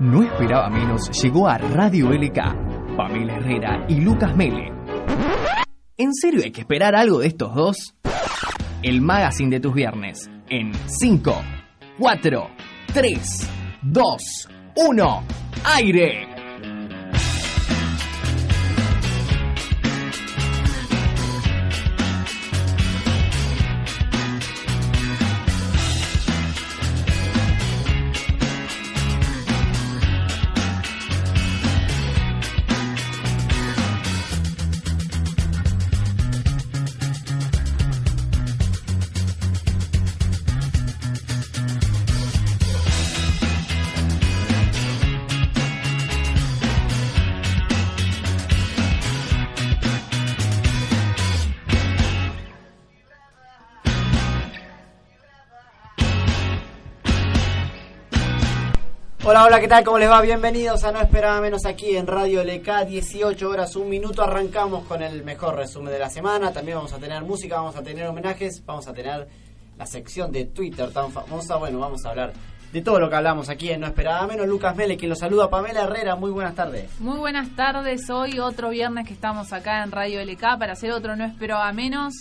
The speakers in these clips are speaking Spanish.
No esperaba menos, llegó a Radio LK, Pamela Herrera y Lucas Mele. ¿En serio hay que esperar algo de estos dos? El magazine de tus viernes, en 5, 4, 3, 2, 1, aire. Hola, ¿qué tal? ¿Cómo les va? Bienvenidos a No Esperaba Menos aquí en Radio LK, 18 horas, un minuto. Arrancamos con el mejor resumen de la semana. También vamos a tener música, vamos a tener homenajes, vamos a tener la sección de Twitter tan famosa. Bueno, vamos a hablar de todo lo que hablamos aquí en No Esperaba Menos. Lucas Mele, quien lo saluda, Pamela Herrera. Muy buenas tardes. Muy buenas tardes. Hoy otro viernes que estamos acá en Radio LK para hacer otro No Esperaba Menos.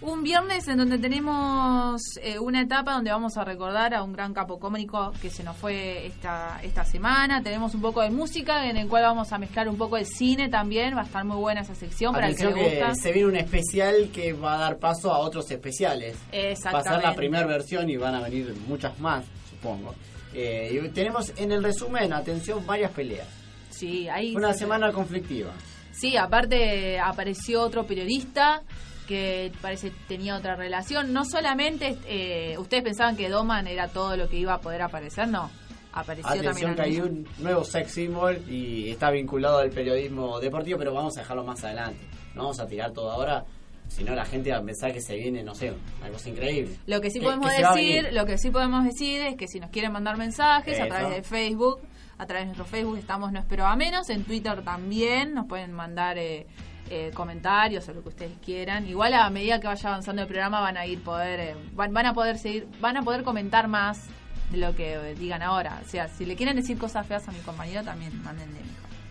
Un viernes en donde tenemos eh, una etapa donde vamos a recordar a un gran capo cómico que se nos fue esta, esta semana. Tenemos un poco de música en el cual vamos a mezclar un poco de cine también. Va a estar muy buena esa sección para el que Atención le gusta. se viene un especial que va a dar paso a otros especiales. Va a ser Exactamente. la primera versión y van a venir muchas más, supongo. Eh, y tenemos en el resumen, atención, varias peleas. Sí, ahí una semana conflictiva. Sí, aparte apareció otro periodista que parece tenía otra relación. No solamente eh, ustedes pensaban que Doman era todo lo que iba a poder aparecer, no. Apareció Atención que también. hay un nuevo sex symbol y está vinculado al periodismo deportivo, pero vamos a dejarlo más adelante. No vamos a tirar todo ahora, si no la gente va a pensar que se viene, no sé, una cosa increíble. Lo que sí Que- podemos que decir, lo que sí podemos decir es que si nos quieren mandar mensajes a través de Facebook, a través de nuestro Facebook estamos no espero a menos, en Twitter también nos pueden mandar eh, eh, comentarios o lo que ustedes quieran. Igual a medida que vaya avanzando el programa van a ir poder eh, van, van a poder seguir, van a poder comentar más de lo que eh, digan ahora. O sea, si le quieren decir cosas feas a mi compañero también mándenle.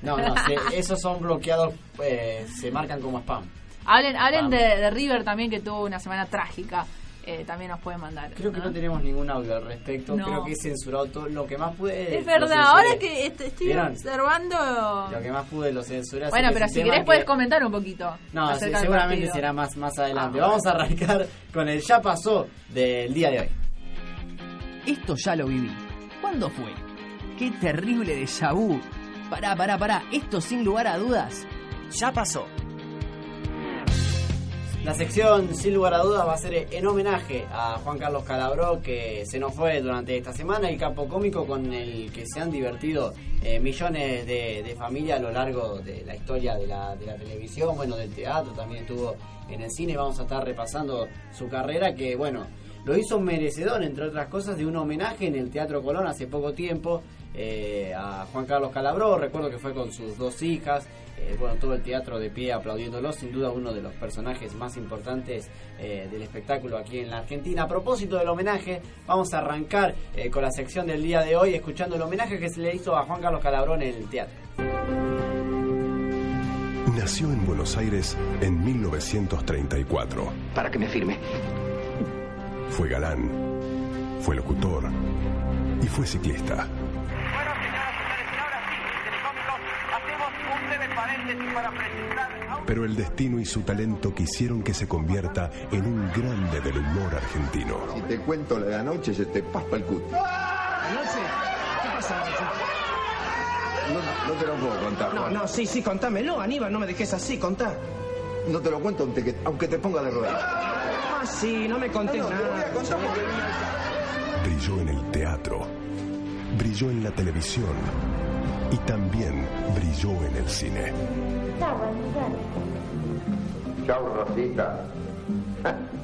No, no, se- esos son bloqueados, eh, se marcan como spam. Hablen, hablen de River también que tuvo una semana trágica. Eh, también nos pueden mandar. Creo que no tenemos ningún audio al respecto, No. creo que he censurado todo lo que más pude. Es lo verdad, censuré. ahora que est- estoy ¿Vieron? observando... Lo que más pude lo censuré. Bueno, pero si querés puedes que- comentar un poquito. No, seguramente será más, más adelante. Ah, Vamos a arrancar con el ya pasó del día de hoy. Esto ya lo viví. ¿Cuándo fue? Qué terrible déjà vu. Pará, pará, pará. Esto sin lugar a dudas. Ya pasó. La sección, sin lugar a dudas, va a ser en homenaje a Juan Carlos Calabró, que se nos fue durante esta semana, el capo cómico con el que se han divertido eh, millones de, familias a lo largo de la historia de la, de la televisión, bueno, del teatro, también estuvo en el cine. Vamos a estar repasando su carrera, que bueno, lo hizo merecedor, entre otras cosas, de un homenaje en el Teatro Colón hace poco tiempo eh, a Juan Carlos Calabró. Recuerdo que fue con sus dos hijas. Eh, bueno, todo el teatro de pie aplaudiéndolo, sin duda uno de los personajes más importantes eh, del espectáculo aquí en la Argentina. A propósito del homenaje, vamos a arrancar eh, con la sección del día de hoy, escuchando el homenaje que se le hizo a Juan Carlos Calabró en el teatro. Nació en Buenos Aires en 1934. para que me firme. Fue galán, fue locutor y fue ciclista. Bueno, señoras y señores, ahora sí, Telecómicos, hacemos un breve paréntesis para presentar a un... Pero el destino y su talento quisieron que se convierta en un grande del humor argentino. Si te cuento la de anoche, se te paspa el culo. ¿Anoche? ¿Qué pasa anoche? No, no te lo puedo contar, No, Juan. no, sí, sí, contámelo, Aníbal, no me dejes así, contá. No te lo cuento aunque, que- aunque te ponga de rodillas. Ah, sí, no me contés No, te voy a nada. contar porque... Brilló en el teatro, brilló en la televisión y también brilló en el cine. Chau, Rosita.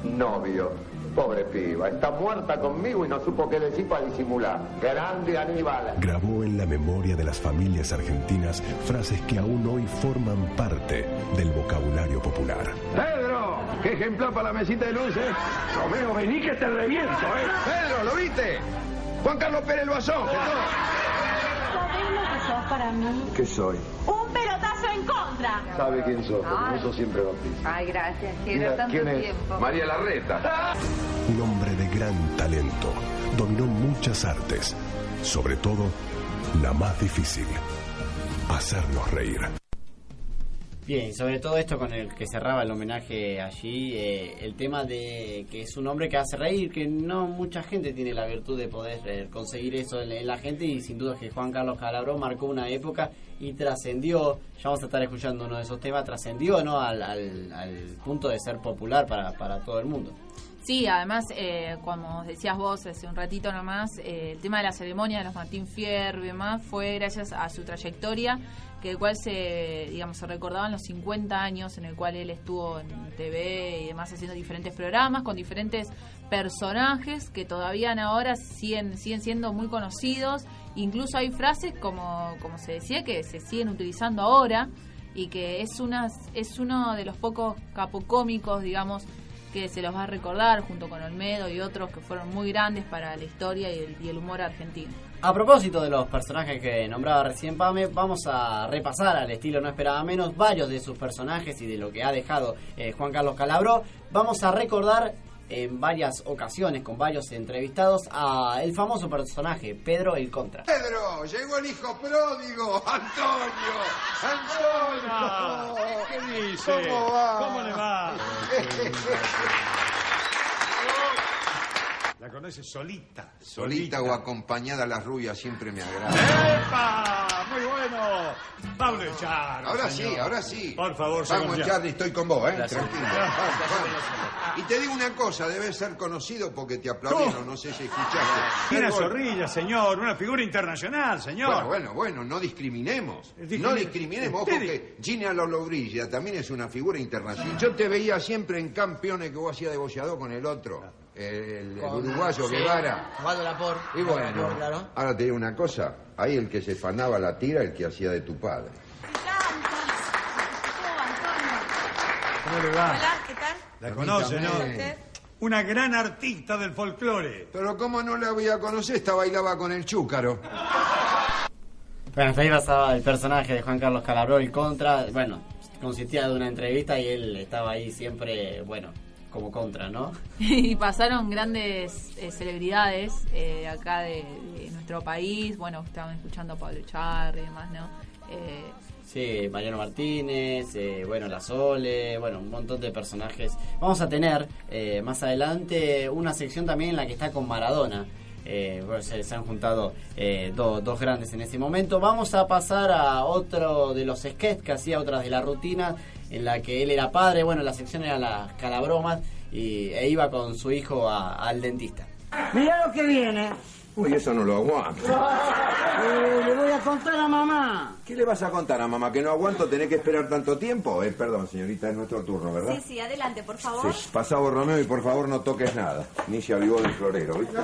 Novio. Pobre piba. Está muerta conmigo y no supo qué decir para disimular. Grande Aníbal. Grabó en la memoria de las familias argentinas frases que aún hoy forman parte del vocabulario popular. ¡Pedro! ¡Qué ejemplar para la mesita de luces! Romeo, vení que te reviento, ¿eh? ¡Pedro, ¿lo viste? Juan Carlos Pérez Loazón. ¿Sabés lo sos para mí? ¿Qué soy? Un pelotazo en contra. ¿Sabe quién sos? Porque eso siempre bautiza. Ay, gracias. Mira, ¿Quién es? María Larreta. Un hombre de gran talento. Dominó muchas artes, sobre todo la más difícil, hacernos reír. Bien, sobre todo esto con el que cerraba el homenaje allí, eh, el tema de que es un hombre que hace reír, que no mucha gente tiene la virtud de poder eh, conseguir eso en, en la gente y sin duda que Juan Carlos Calabró marcó una época y trascendió, ya vamos a estar escuchando uno de esos temas, trascendió ¿no? al, al, al punto de ser popular para, para todo el mundo. Sí, además, eh, como decías vos hace un ratito nomás, eh, el tema de la ceremonia de los Martín Fierro y demás fue gracias a su trayectoria, que el cual se, digamos, se recordaban los 50 años en el cual él estuvo en TV y demás haciendo diferentes programas con diferentes personajes que todavía ahora siguen, siguen siendo muy conocidos. Incluso hay frases como, como se decía que se siguen utilizando ahora y que es, una, es uno de los pocos capocómicos, digamos, que se los va a recordar junto con Olmedo y otros que fueron muy grandes para la historia y el, y el humor argentino. A propósito de los personajes que nombraba recién Pame, vamos a repasar al estilo No Esperaba Menos varios de sus personajes y de lo que ha dejado eh, Juan Carlos Calabró. Vamos a recordar en varias ocasiones con varios entrevistados a el famoso personaje Pedro el Contra. Pedro, llegó el hijo pródigo, Antonio. Antonio. ¿Qué dice? ¿Cómo va? ¿Cómo le va? La conoce solita. Solita o acompañada las rubias siempre me agrada. ¡Epa! Muy bueno. Pablo Echar. Ahora sí, ahora sí. Por favor, Vamos, señor. Charlie, estoy con vos, ¿eh? Gracias. Tranquilo. Vamos, vamos. Y te digo una cosa, debes ser conocido porque te aplaudieron, no sé si escuchaste. Una zorrilla, señor. Una figura internacional, señor. Bueno, bueno, bueno, no discriminemos. Discrimi- No discriminemos. Ojo que Gina Lollobrigida también es una figura internacional. Yo te veía siempre en campeones que vos hacías de boxeador con el otro, el, el uruguayo Guevara. la por. Y bueno, ahora te digo una cosa. Ahí el que se fanaba la tira, el que hacía de tu padre. ¿Cómo le va? Hola, ¿qué tal? La conoce, ¿no? Una gran artista del folclore. Pero ¿cómo no la voy a conocer? Esta bailaba con el chúcaro. Bueno, hasta ahí pasaba el personaje de Juan Carlos Calabró, el Contra. Bueno, consistía de una entrevista y él estaba ahí siempre, bueno, como contra, ¿no? y pasaron grandes eh, celebridades eh, acá de, de nuestro país. Bueno, estaban escuchando a Pablo Echar y demás, ¿no? Eh, Sí, Mariano Martínez, bueno, La Sole, bueno, un montón de personajes. Vamos a tener eh, más adelante una sección también en la que está con Maradona. Eh, se, se han juntado eh, do- dos grandes en ese momento. Vamos a pasar a otro de los sketches que hacía, otras de la rutina, en la que él era padre. Bueno, la sección era las calabromas y, e iba con su hijo a- al dentista. Mira lo que viene. Uy, eso no lo aguanto. Eh, le voy a contar a mamá. ¿Qué le vas a contar a mamá? ¿Que no aguanto tener que esperar tanto tiempo? Eh, perdón, señorita, es nuestro turno, ¿verdad? Sí, sí, adelante, por favor. Sí, pasá vos, Romeo, y por favor no toques nada. Ni se avivó del florero, ¿viste?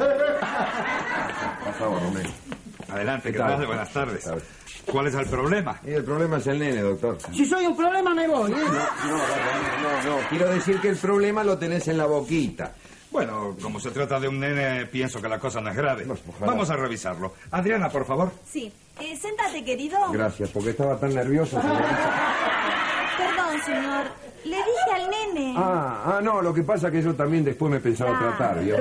Pasá Romeo. Adelante, ¿Qué que tal? Buenas tardes. ¿Cuál es el problema? Y el problema es el nene, doctor. Si soy un problema me voy, ¿eh? No, no, no, no. Quiero decir que el problema lo tenés en la boquita. Bueno, como se trata de un nene, pienso que la cosa no es grave. Pues. Vamos a revisarlo. Adriana, por favor. Sí. Eh, séntate, querido. Gracias, porque estaba tan nervioso. Perdón, señor. Le dije al nene. Ah, ah, no, lo que pasa es que yo también después me pensaba Ah. tratar, ¿vio?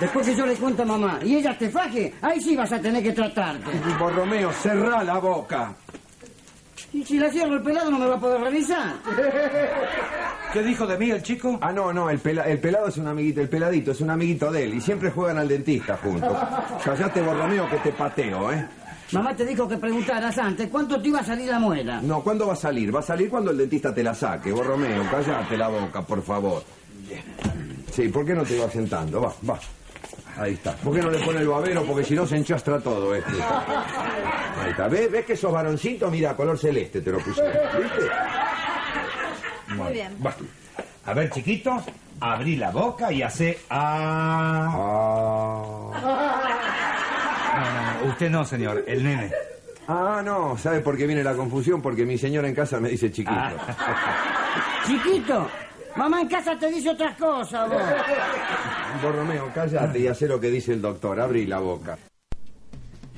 Después que yo le cuento a mamá y ella te faje, ahí sí vas a tener que tratarte. Vos, Romeo, cerrá la boca. Y si la cierro el pelado no me va a poder revisar. ¿Qué dijo de mí el chico? Ah, no, no, el, pela- el pelado es un amiguito, el peladito es un amiguito de él y siempre juegan al dentista juntos. Callate, vos, Romeo, que te pateo, ¿eh? Mamá te dijo que preguntaras antes cuánto te iba a salir la muela. No, ¿cuándo va a salir? Va a salir cuando el dentista te la saque. Vos, Romeo, callate la boca, por favor. Sí, ¿por qué no te vas sentando? Va, va. Ahí está. ¿Por qué no le pone el babero? Porque si no se enchastra todo este. Ahí está. ¿Ves, ¿Ves que sos varoncito? Mira, color celeste te lo puse. ¿Viste? Muy bien. Bueno, a ver, chiquitos, abrí la boca y hace ah. usted no, señor, el nene. Ah, no, ¿sabe por qué viene la confusión? Porque mi señora en casa me dice chiquito. Chiquito, mamá en casa te dice otras cosas, vos. Vos, Romeo, cállate y hacé lo que dice el doctor. Abrí la boca.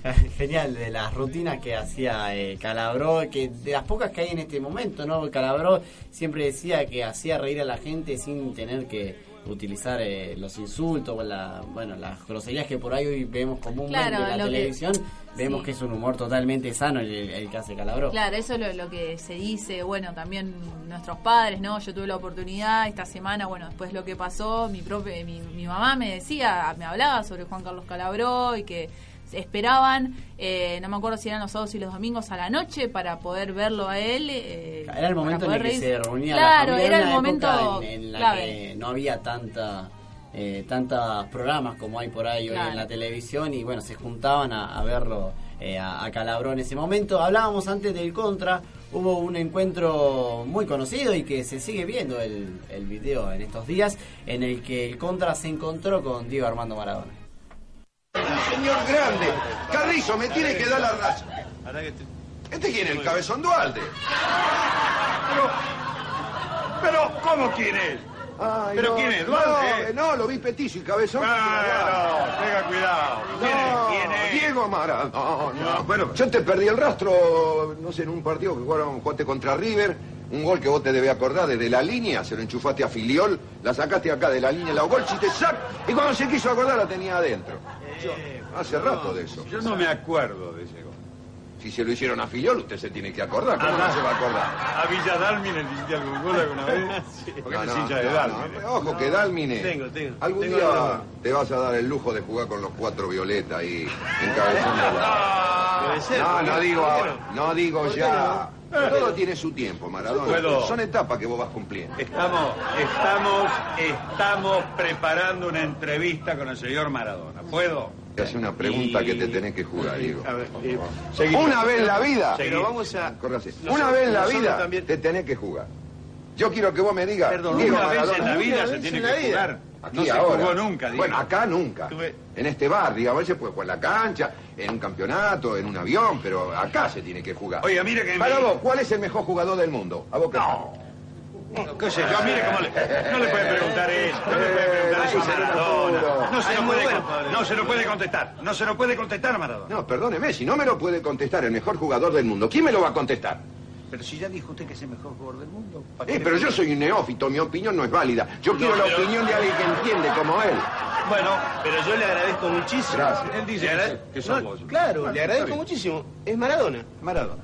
Genial, de las rutinas que hacía eh, Calabró, que de las pocas que hay en este momento, ¿no? Calabró siempre decía que hacía reír a la gente sin tener que utilizar eh, los insultos o la, bueno, las groserías que por ahí hoy vemos comúnmente Claro, en la que- televisión. Vemos sí. que es un humor totalmente sano el, el que hace Calabró. Claro, eso es lo, lo que se dice, bueno, también nuestros padres, ¿no? Yo tuve la oportunidad esta semana, bueno, después lo que pasó, mi propia, mi, mi mamá me decía, me hablaba sobre Juan Carlos Calabró y que esperaban, eh, no me acuerdo si eran los sábados y los domingos a la noche para poder verlo a él. eh, Era el momento en el que se reunía Claro, la familia. era el momento en, en la clave. que no había tanta eh, tantos programas como hay por ahí hoy Claro. en la televisión y bueno, se juntaban a, a verlo eh, a, a Calabró en ese momento. Hablábamos antes del Contra, hubo un encuentro muy conocido y que se sigue viendo el, el video en estos días en el que el Contra se encontró con Diego Armando Maradona. Señor grande, Carrizo, me tiene que dar la razón. ¿Este quién es? ¿El cabezón Dualde? Pero, ¿cómo quién es? Ay, ¿Pero no, quién es? No, ¿Dualde? eh, no, lo vi petizo y cabezón. Claro, tenga cuidado. ¿Quién No, es? ¿Quién es? Diego Maradona. bueno, yo te perdí el rastro, no sé, en un partido que jugaron jugaste contra River, un gol que vos te debes acordar desde la línea, se lo enchufaste a Filiol, la sacaste acá de la línea, la gol, si te sac, y cuando se quiso acordar la tenía adentro. Yo- hace rato de eso. Yo no me acuerdo de ese gol. Si se lo hicieron a Filiol, usted se tiene que acordar, ¿cómo no se va a acordar? ¿A Villa Dálmine le hiciste algún gol alguna vez? Porque No, no, hincha de no, Dálmine. no, Ojo que Dalmine. Tengo, tengo. Algún Tengo día te vas a dar el lujo de jugar con los cuatro violetas ahí encabezando la... Ser, No, no digo ¿por qué ahora, no digo ¿Por qué ya. Todo tiene su tiempo, Maradona. Puedo. Son etapas que vos vas cumpliendo. Estamos, estamos, estamos preparando una entrevista con el señor Maradona. ¿Puedo? Te hace una pregunta Y- que te tenés que jugar, Diego. A ver, eh, seguimos. Una vez en la vida. Pero vamos a... Nosotros- Una vez en la vida también- te tenés que jugar. Yo quiero que vos me digas. Perdón, Diego una vez en la vida se tiene en que jugar. Aquí No se ahora. jugó nunca, Diego. Bueno, acá nunca. Tuve- En este bar, digamos, se puede jugar en la cancha, en un campeonato, en un avión, pero acá se tiene que jugar. Oiga, mire que... Para vos, ¿cuál es el mejor jugador del mundo? A vos qué ¿Qué sé yo? Mire cómo le... No le puede preguntar eso. No le puede preguntar eso a Maradona. No se, lo puede, no se lo puede contestar. No se lo puede contestar a Maradona. No, perdóneme, si no me lo puede contestar el mejor jugador del mundo, ¿quién me lo va a contestar? Pero si ya dijo usted que es el mejor jugador del mundo. ¿para Eh, pero yo soy un neófito, mi opinión no es válida. Yo quiero la pero- opinión de alguien que entiende como él. Bueno, pero yo le agradezco muchísimo. Gracias. Él dice que- que sos No, vos. Claro, Ah, le agradezco muchísimo. Es Maradona. Maradona.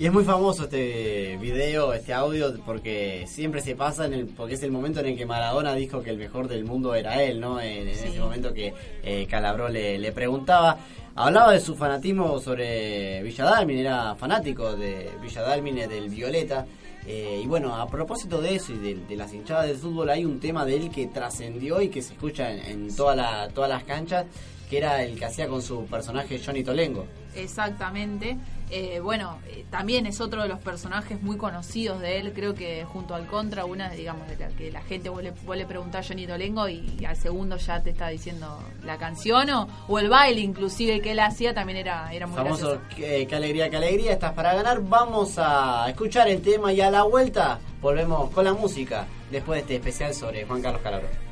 Y es muy famoso este video, este audio, porque siempre se pasa en el, porque es el momento en el que Maradona dijo que el mejor del mundo era él, ¿no? En, en ese momento que eh, Calabró le, le preguntaba. Hablaba de su fanatismo sobre Villa Dálmine, era fanático de Villa Dálmine, del Violeta. Eh, y bueno, a propósito de eso y de, de las hinchadas del fútbol, hay un tema de él que trascendió y que se escucha en, en toda la, todas las canchas, que era el que hacía con su personaje Johnny Tolengo. Exactamente. Eh, bueno, eh, también es otro de los personajes muy conocidos de él. Creo que junto al Contra, una, digamos, de la que la gente vos le, vos le preguntás a Johnny Tolengo y, al segundo ya te está diciendo la canción o, o el baile, inclusive que él hacía, también era, era muy famoso qué, qué alegría, qué alegría, estás para ganar. Vamos a escuchar el tema y a la vuelta volvemos con la música después de este especial sobre Juan Carlos Calabro.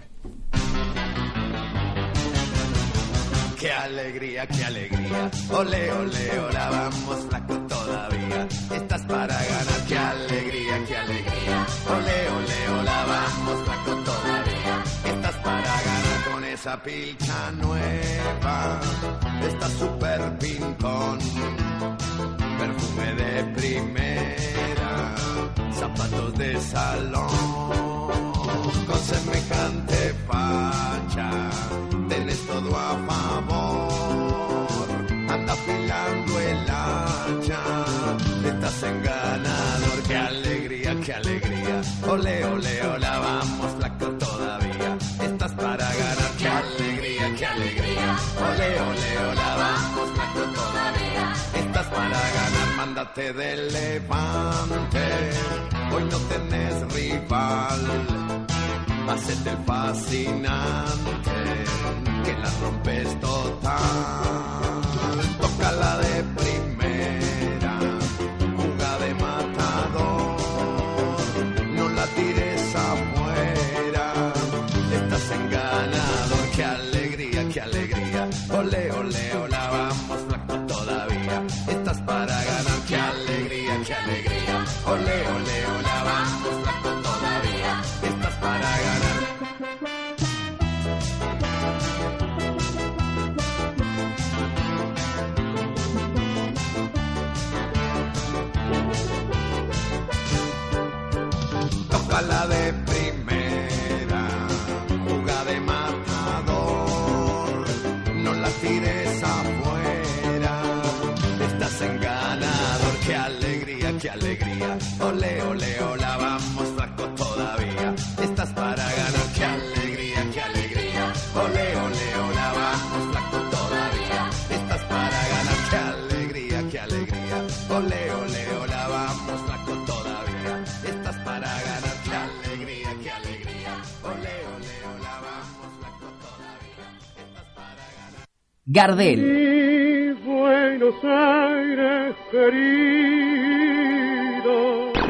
Qué alegría, qué alegría. Ole, ole, hola, vamos flaco todavía. Estás para ganar, qué alegría, qué alegría. Ole, ole, hola, vamos flaco todavía. Estás para ganar con esa pilcha nueva. Estás súper pintón. Perfume de primera. Zapatos de salón. Con semejante facha. Todo a favor. Anda afilando el hacha. Estás en ganador. Qué alegría, qué alegría. Ole, ole, hola, vamos flaco todavía. Estás para ganar. Qué alegría, qué alegría. Ole, ole, hola, vamos flaco todavía. Estás Ándate de levante, hoy no tenés rival. Hacete el fascinante, que la rompes total. Tócala de primera, juga de matador. No la tires afuera, estás en ganador. Qué alegría, qué alegría. Ole, ole, Gardel. Mi Buenos Aires querido.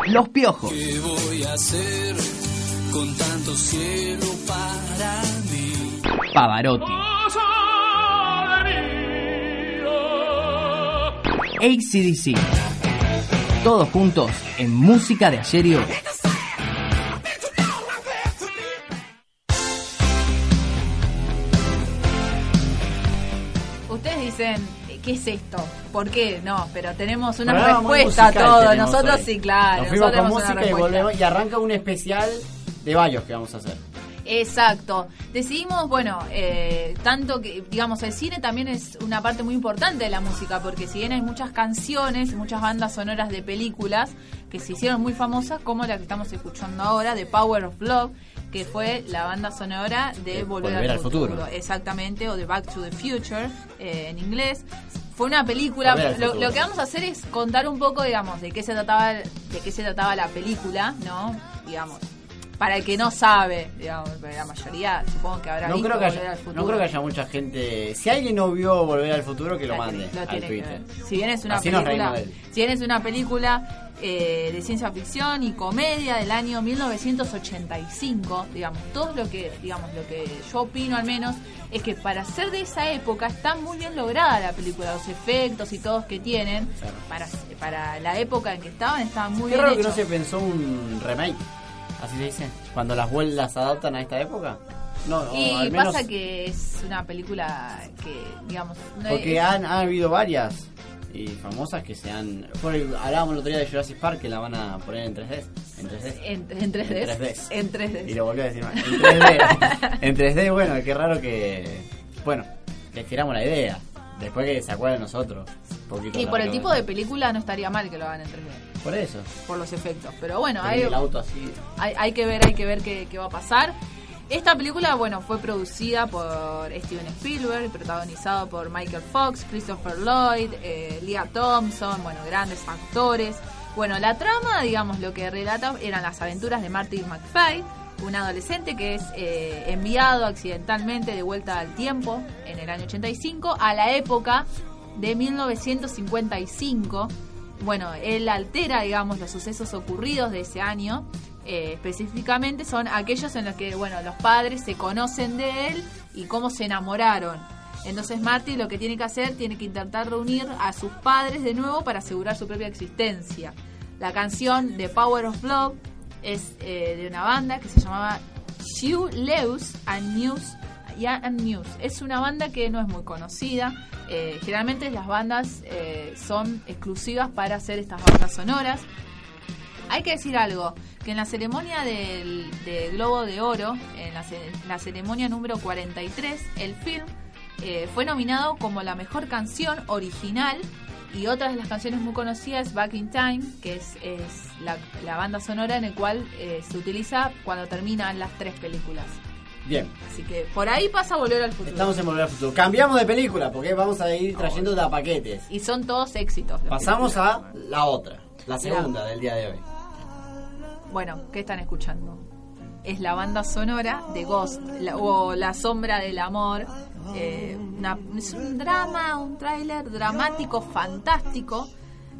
Los Piojos. ¿Qué voy a hacer con tanto cielo para mí? Pavarotti. ACDC. Todos juntos en música de ayer y hoy. ¿Qué es esto? ¿Por qué? No, pero tenemos una Programa respuesta a todo. Nosotros hoy. sí, claro. Nos fuimos nosotros con tenemos una música y respuesta. volvemos y arranca un especial de varios que vamos a hacer. Exacto. Decidimos, bueno, eh, tanto que, digamos, el cine también es una parte muy importante de la música, porque si bien hay muchas canciones, muchas bandas sonoras de películas que se hicieron muy famosas, como la que estamos escuchando ahora, de Power of Love, que fue la banda sonora de Volver, Volver al, al Futuro. Exactamente, o de Back to the Future eh, en inglés. Fue una película. Lo, Futuro. lo que vamos a hacer es contar un poco, digamos, de qué se trataba, de qué se trataba la película, ¿no? Digamos, para el que no sabe, digamos, pero la mayoría supongo que habrá No visto creo que, Volver haya, al Futuro. no creo que haya mucha gente. Si alguien no vio Volver al Futuro, que lo mande Lo al Twitter. Si bien es una Así película, si bien es una película eh, de ciencia ficción y comedia del año 1985, digamos, todo lo que, digamos, lo que yo opino al menos es que para ser de esa época está muy bien lograda la película, los efectos y todos que tienen para para la época en que estaban estaban muy Qué bien raro que no se pensó un remake. Así se dice. Cuando las vueltas adaptan a esta época. No, o y al menos pasa que es una película que, digamos, no Porque es- han, han habido varias y famosas que se han. Por el- hablábamos el otro día de Jurassic Park que la van a poner en 3D. En 3D. En, en 3D. En 3D. En 3D. Y lo volví a decir mal. En 3D. en 3D, bueno, qué raro que. Bueno, les tiramos la idea. Después que se acuerden nosotros. Y por el tipo de película no estaría mal que lo hagan en 3D. Por eso. Por los efectos. Pero bueno, hay, el auto así. hay, hay que ver, hay que ver qué, qué va a pasar. Esta película, bueno, fue producida por Steven Spielberg, protagonizado por Michael Fox, Christopher Lloyd, eh, Leah Thompson, bueno, grandes actores. Bueno, la trama, digamos, lo que relata eran las aventuras de Marty McFly, un adolescente que es eh, enviado accidentalmente de vuelta al tiempo en el año 85 a la época de 1955. Bueno, él altera, digamos, los sucesos ocurridos de ese año. Eh, específicamente son aquellos en los que, bueno, los padres se conocen de él y cómo se enamoraron. Entonces Marty lo que tiene que hacer, tiene que intentar reunir a sus padres de nuevo para asegurar su propia existencia. La canción de Power of Love es eh, de una banda que se llamaba Hugh Lewis and News and News. Es una banda que no es muy conocida. Eh, generalmente las bandas eh, son exclusivas para hacer estas bandas sonoras. Hay que decir algo, que en la ceremonia del, Globo de Oro, en la, ce- la ceremonia número 43, el film fue nominado como la mejor canción original y otra de las canciones muy conocidas es Back in Time, que es, es la, la banda sonora en el cual eh, se utiliza cuando terminan las tres películas. Bien. Así que por ahí pasa Volver al Futuro. Estamos en Volver al Futuro. Cambiamos de película porque vamos a ir trayendo de a paquetes. Y son todos éxitos. Pasamos películas. a la otra, la segunda del día de hoy. Bueno, ¿qué están escuchando? Es la banda sonora de Ghost, o La Sombra del Amor. eh, es un drama, un tráiler dramático, fantástico,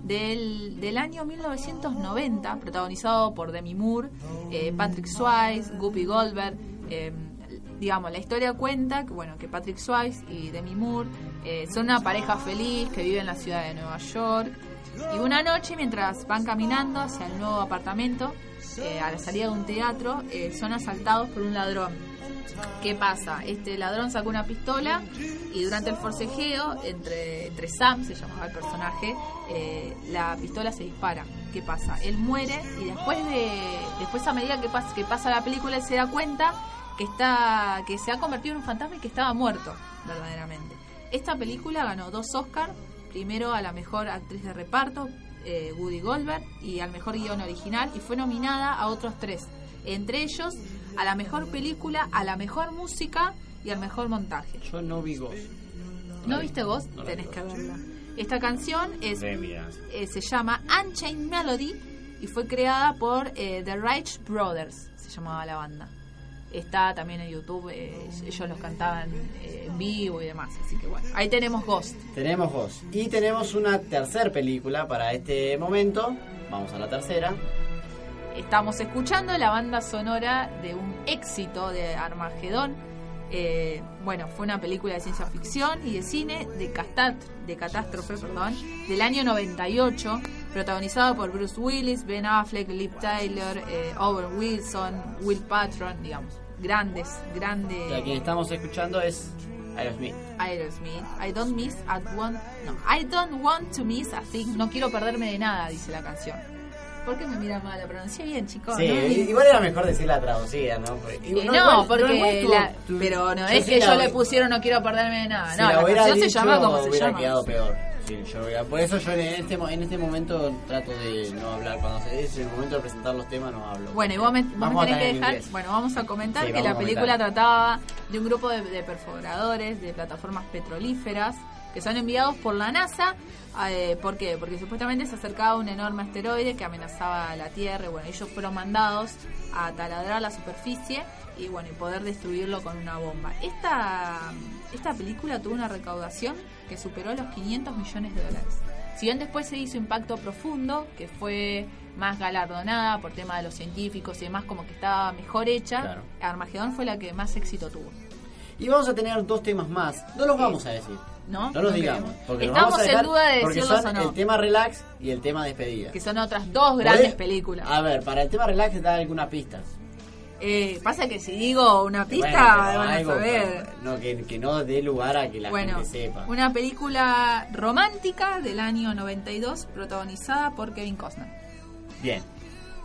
del, del año 1990, protagonizado por Demi Moore, eh, Patrick Swayze, Guppy Goldberg. eh, digamos, la historia cuenta que, bueno, que Patrick Swayze y Demi Moore son una pareja feliz que vive en la ciudad de Nueva York. Y una noche, mientras van caminando hacia el nuevo apartamento, eh, a la salida de un teatro, eh, son asaltados por un ladrón. ¿Qué pasa? Este ladrón sacó una pistola y durante el forcejeo, entre, entre Sam, se llamaba el personaje, eh, la pistola se dispara. ¿Qué pasa? Él muere y después de después a medida que pasa, que pasa la película, él se da cuenta que, está, que se ha convertido en un fantasma y que estaba muerto, verdaderamente. Esta película ganó dos Oscars, primero a la mejor actriz de reparto, eh, Woody Goldberg, y al mejor guion original, y fue nominada a otros tres, entre ellos a la mejor película, a la mejor música y al mejor montaje. Yo no vi Ghost. ¿No viste vos? No Tenés vi. que verla. Esta canción es, eh, se llama Unchained Melody y fue creada por eh, The Wright Brothers, se llamaba la banda. Está también en YouTube, eh, ellos los cantaban eh, en vivo y demás. Así que bueno, ahí tenemos Ghost. Tenemos Ghost. Y tenemos una tercer película para este momento. Vamos a la tercera. Estamos escuchando la banda sonora de un éxito de Armagedón. Eh, bueno, fue una película de ciencia ficción y de cine de, castat- de catástrofe perdón, del año 98, protagonizado por Bruce Willis, Ben Affleck, Liv Tyler, eh, Owen Wilson, Will Patron, digamos, grandes, grandes. La que estamos escuchando es Aerosmith. Aerosmith. I don't miss at one. No, I don't want to miss a thing. No quiero perderme de nada, dice la canción. ¿Por qué me mira mal? La pronuncié bien, chicos. Sí, ¿no? igual era mejor decirla traducida, ¿no? Porque- Eh, no, porque tu- la- tu- pero no es que yo le pusieron no quiero perderme de nada. Si no, la la canción se dicho, llama como se llama. quedado peor. Sí, yo por eso yo en este, en este momento trato de no hablar. Cuando se es el momento de presentar los temas, no hablo. Bueno, y vos me, vos me Vamos a tenés que dejar. Bueno, vamos a comentar Sí, que la película trataba de un grupo de, de perforadores de plataformas petrolíferas que son enviados por la NASA. eh, ¿Por qué? Porque supuestamente se acercaba un enorme asteroide que amenazaba a la Tierra. Y bueno, ellos fueron mandados a taladrar la superficie y bueno, y poder destruirlo con una bomba. Esta, esta película tuvo una recaudación que superó los 500 millones de dólares. Si bien después se hizo Impacto Profundo, que fue más galardonada por tema de los científicos y demás, como que estaba mejor hecha, Claro. Armagedón fue la que más éxito tuvo. Y vamos a tener dos temas más. No los vamos a decir. ¿No? No los digamos. Porque Estamos vamos a en dejar duda de porque decirlos son o no. el tema relax y el tema despedida. Que son otras dos grandes Podés- películas. A ver, para el tema relax da alguna pista. Eh, pasa que si digo una pista, Bueno, van a saber. no, que, que no dé lugar a que la Bueno, gente sepa. una película romántica del año 92 protagonizada por Kevin Costner. Bien.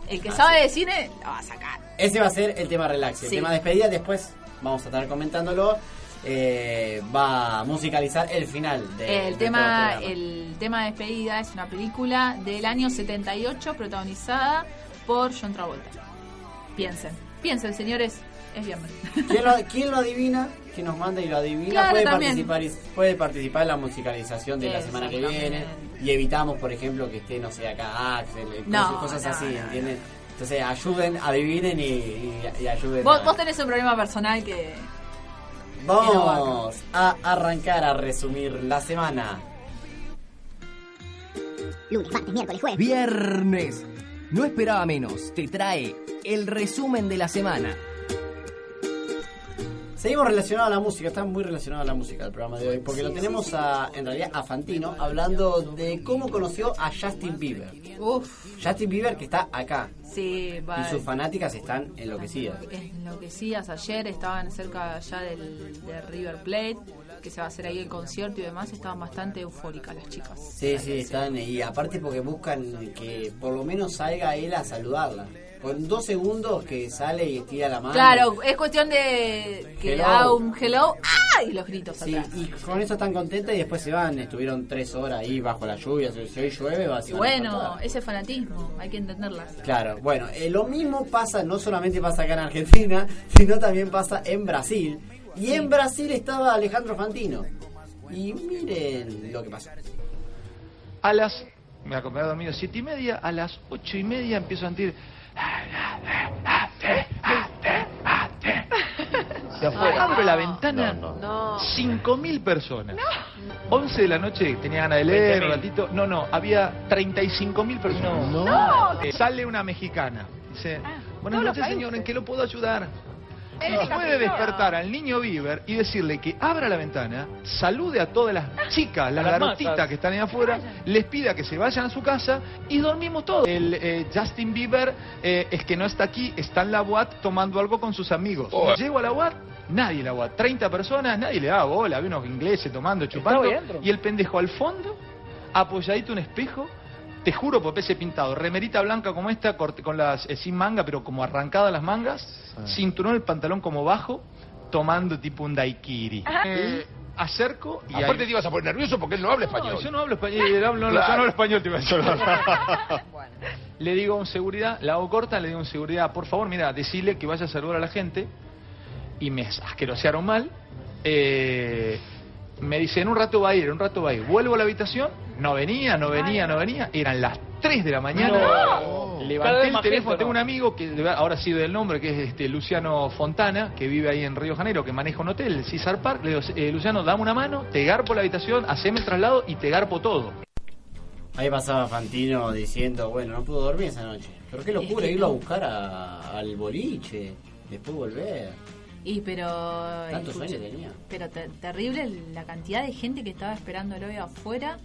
El que Ah, sabe de cine la va a sacar. Ese va a ser el tema relax. El Sí. tema despedida, después vamos a estar comentándolo. Eh, va a musicalizar el final de, el de tema el tema de despedida es una película del año 78 protagonizada por John Travolta. Piensen, piensen señores, es viernes. ¿Quién lo, quién lo adivina? Que nos manda y lo adivina Claro, puede también. participar puede participar en la musicalización de la semana que viene y evitamos por ejemplo que esté no sé acá Axel eh, No, cosas, cosas no, así no, ¿entienden? entonces ayuden adivinen y, y- y ayuden Vos, a- vos tenés un problema personal que vamos a arrancar a resumir la semana Lunes, martes, miércoles, jueves. Viernes. No esperaba menos. Te trae el resumen de la semana. Seguimos relacionados a la música, está muy relacionado a la música el programa de hoy, porque lo tenemos a, en realidad a Fantino hablando de cómo conoció a Justin Bieber. Uf. Justin Bieber que está acá sí, va, y sus fanáticas están enloquecidas. enloquecidas ayer, estaban cerca ya del, de River Plate, que se va a hacer ahí el concierto y demás, estaban bastante eufóricas las chicas. Sí, sí, están y aparte porque buscan que por lo menos salga él a saludarla. Con dos segundos que sale y estira la mano. Claro, es cuestión de que Hello. haga un hello ¡ah! y los gritos Sí, atrás. y con eso están contentas y después se van. Estuvieron tres horas ahí bajo la lluvia. Si hoy llueve, va a ser. bueno, ese fanatismo, hay que entenderlas. Claro, bueno, eh, lo mismo pasa, no solamente pasa acá en Argentina, sino también pasa en Brasil. Y en Brasil estaba Alejandro Fantino. Y miren lo que pasó. A las, me de dormido siete y media, a las ocho y media empiezo a sentir de afuera. Abro la ventana, No. cinco mil personas. 11 de la noche tenía ganas de leer un ratito. No, no, había 35 mil personas. No. Eh, Sale una mexicana. Dice, buenas todos los noches señor, ¿en qué lo puedo ayudar? Y puede despertar al niño Bieber y decirle que abra la ventana, salude a todas las chicas, las garotitas que están ahí afuera, les pida que se vayan a su casa y dormimos todos. El eh, Justin Bieber eh, es que no está aquí, está en la UAT tomando algo con sus amigos. Oh. Llego a la UAT, nadie en la UAT, 30 personas, nadie le da bola, había unos ingleses tomando, chupando, y el pendejo al fondo, apoyadito en un espejo, te juro por pese pintado, remerita blanca como esta, corte- con las eh, sin manga, pero como arrancadas las mangas, cinturón el pantalón como bajo, tomando tipo un daiquiri. Eh, acerco y Aparte ahí- te ibas a poner nervioso porque él no habla español. No, yo no hablo español, yo no hablo, yo no hablo español, te iba a decir. Le digo a un seguridad, la hago corta, le digo a un seguridad, por favor, mira, decirle que vaya a saludar a la gente. Y me asquerosearon mal. Eh, me dice, en un rato va a ir, en un rato va a ir. Vuelvo a la habitación, no venía, no venía, no venía. Eran las 3 de la mañana. No. Levanté el teléfono, gente, tengo un amigo que ahora sí del nombre, que es este Luciano Fontana, que vive ahí en Río de Janeiro, que maneja un hotel, el Cesar Park. Le digo, eh, Luciano, dame una mano, te garpo la habitación, haceme el traslado y te garpo todo. Ahí pasaba Fantino diciendo, bueno, no pudo dormir esa noche. Pero qué locura que irlo a buscar a- al boliche, después volver. Y pero. Tantos escuche, años tenía. Pero te- terrible la cantidad de gente que estaba esperándolo afuera.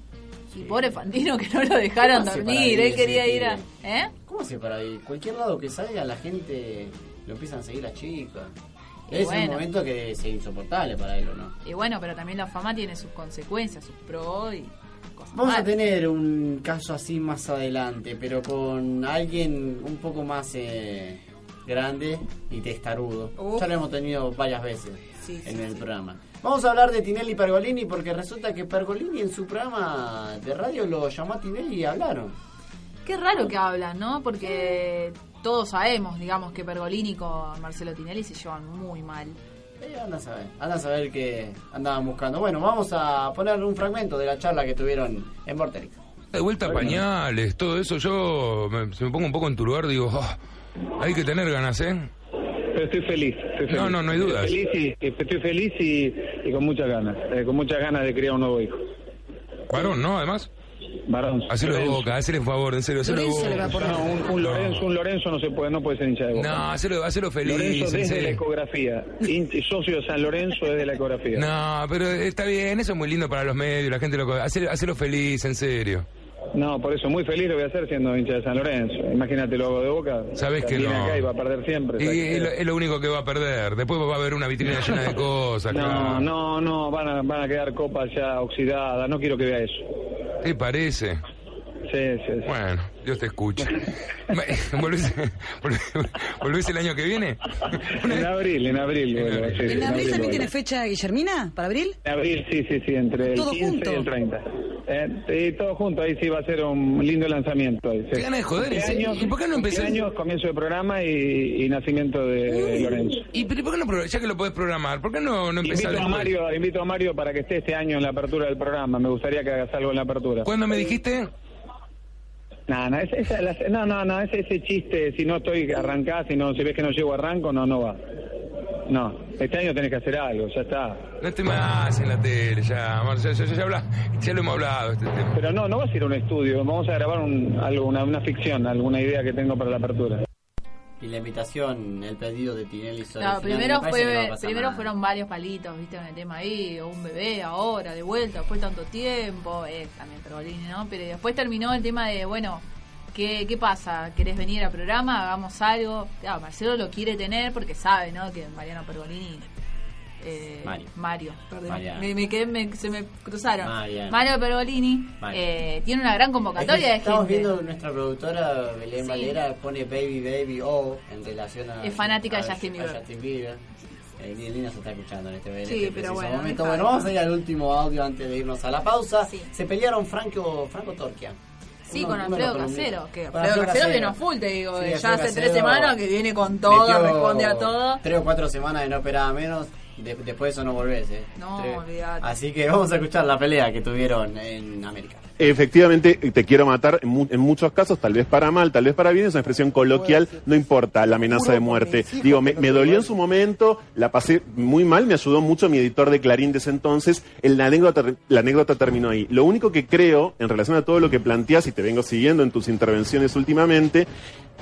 Y pobre Fantino que no lo dejaron ¿Cómo hace para dormir. ir Él quería ir a. ¿Eh? ¿Cómo hace para ir? Cualquier lado que salga, la gente lo empiezan a seguir las chicas. Y Es bueno. un momento que es insoportable para él, ¿o no? Y bueno, pero también la fama tiene sus consecuencias, sus pros y cosas Vamos a tener un caso así más adelante, pero con alguien un poco más eh, grande y testarudo. Ya lo hemos tenido varias veces Sí, en sí, el sí. programa. Vamos a hablar de Tinelli y Pergolini porque resulta que Pergolini en su programa de radio lo llamó a Tinelli y hablaron. Qué raro que hablan, ¿no? Porque todos sabemos, digamos, que Pergolini con Marcelo Tinelli se llevan muy mal. Eh, anda a saber, anda a saber qué andaban buscando. Bueno, vamos a poner un fragmento de la charla que tuvieron en Vorterix. De vuelta a pañales, todo eso, yo me, si me pongo un poco en tu lugar, digo, "Oh, hay que tener ganas, ¿eh? Pero estoy feliz. estoy No, feliz. no, no hay dudas. Estoy feliz y, estoy feliz y, y con muchas ganas. eh, con muchas ganas de criar un nuevo hijo. Varón, ¿no? Además. Varón. Hacelo de boca, hacele un favor, en serio, hacelo de boca. No, un, un Lorenzo, un Lorenzo no se puede, no puede ser hincha de boca. No, hacelo, hacelo feliz, Lorenzo en desde la serio. ecografía. Hin- socio de San Lorenzo desde la ecografía. No, pero está bien, eso es muy lindo para los medios, la gente lo... Hacelo, hacelo feliz, en serio. No, por eso muy feliz lo voy a hacer siendo hincha de San Lorenzo. Imagínate, lo hago de boca. Sabés que no. acá y va a perder siempre. Y, ¿sabes? es, lo, es lo único que va a perder. Después va a haber una vitrina llena de cosas, No, claro. no, no, van a, van a quedar copas ya oxidadas. No quiero que vea eso. ¿Te parece? Sí, sí, sí. Bueno, Dios te escuche. ¿Volvés, volvés- el año que viene? En abril, en abril. sí, ¿En abril también tiene fecha Guillermina? ¿Para abril? En abril, sí, sí, sí, entre el ¿Todo 15 junto? y el 30. Eh, y todo junto, ahí sí va a ser un lindo lanzamiento. Ahí, sí. Qué ganas de joder. Cumpleaños, ¿Y por qué no empezás? cumpleaños, comienzo de programa y, y nacimiento de Lorenzo. ¿Y pero por qué no, ya que lo podés programar, por qué no, no empezás Invito a? Mario, invito a Mario para que esté este año en la apertura del programa. Me gustaría que hagas algo en la apertura. ¿Cuándo me dijiste? No, no, la- no, no, no, ese, ese chiste, si no estoy arrancada, si, no, si ves que no llego a arranco, no, no va. No, este año tenés que hacer algo, ya está. No estés más en la tele, ya, Mar, ya, ya, ya, habla- ya lo hemos hablado este tema. Pero no, no vas a ir a un estudio, vamos a grabar un, algo, una, una ficción, alguna idea que tengo para la apertura. Y la invitación, el pedido de Tinelli sobre primero, fue, primero fueron varios palitos, viste, con el tema ahí, o un bebé ahora, de vuelta, después tanto tiempo, eh, también Pergolini, ¿no? Pero después terminó el tema de, bueno, ¿qué, qué pasa? ¿Querés venir al programa? Hagamos algo. Claro, Marcelo lo quiere tener porque sabe, ¿no? Que Mariano Pergolini eh, Mario. Mario, perdón. Me, me quedé, me- se me cruzaron. Mariano. Mario Pergolini Mario. eh, tiene una gran Es convocatoria que de estamos gente. viendo nuestra productora Belén Sí. Valera pone Baby Baby O en relación a. Es fanática a- de Justin Bieber. a Justin Bieber. Eh, Lina se está escuchando en este, en Sí, este pero preciso bueno, momento. no Bueno, vamos a ir al último audio antes de irnos a la pausa. Se pelearon Franco, Franco Torquia. Sí, Uno- con Alfredo. Casero, que Alfredo Casero viene a full, te digo, Sí, ya hace tres semanas que viene con todo, responde a todo. Tres o cuatro semanas de no esperaba menos. De- después de eso no volvés, ¿eh? No, olvidate. Así que vamos a escuchar la pelea que tuvieron en América. Efectivamente, te quiero matar en, mu- en muchos casos, tal vez para mal, tal vez para bien, es una expresión coloquial, no importa la amenaza de muerte. Digo, me, me dolió en su momento, la pasé muy mal, me ayudó mucho mi editor de Clarín de ese entonces, el- la, anécdota, la anécdota terminó ahí. Lo único que creo, en relación a todo lo que planteas y te vengo siguiendo en tus intervenciones últimamente,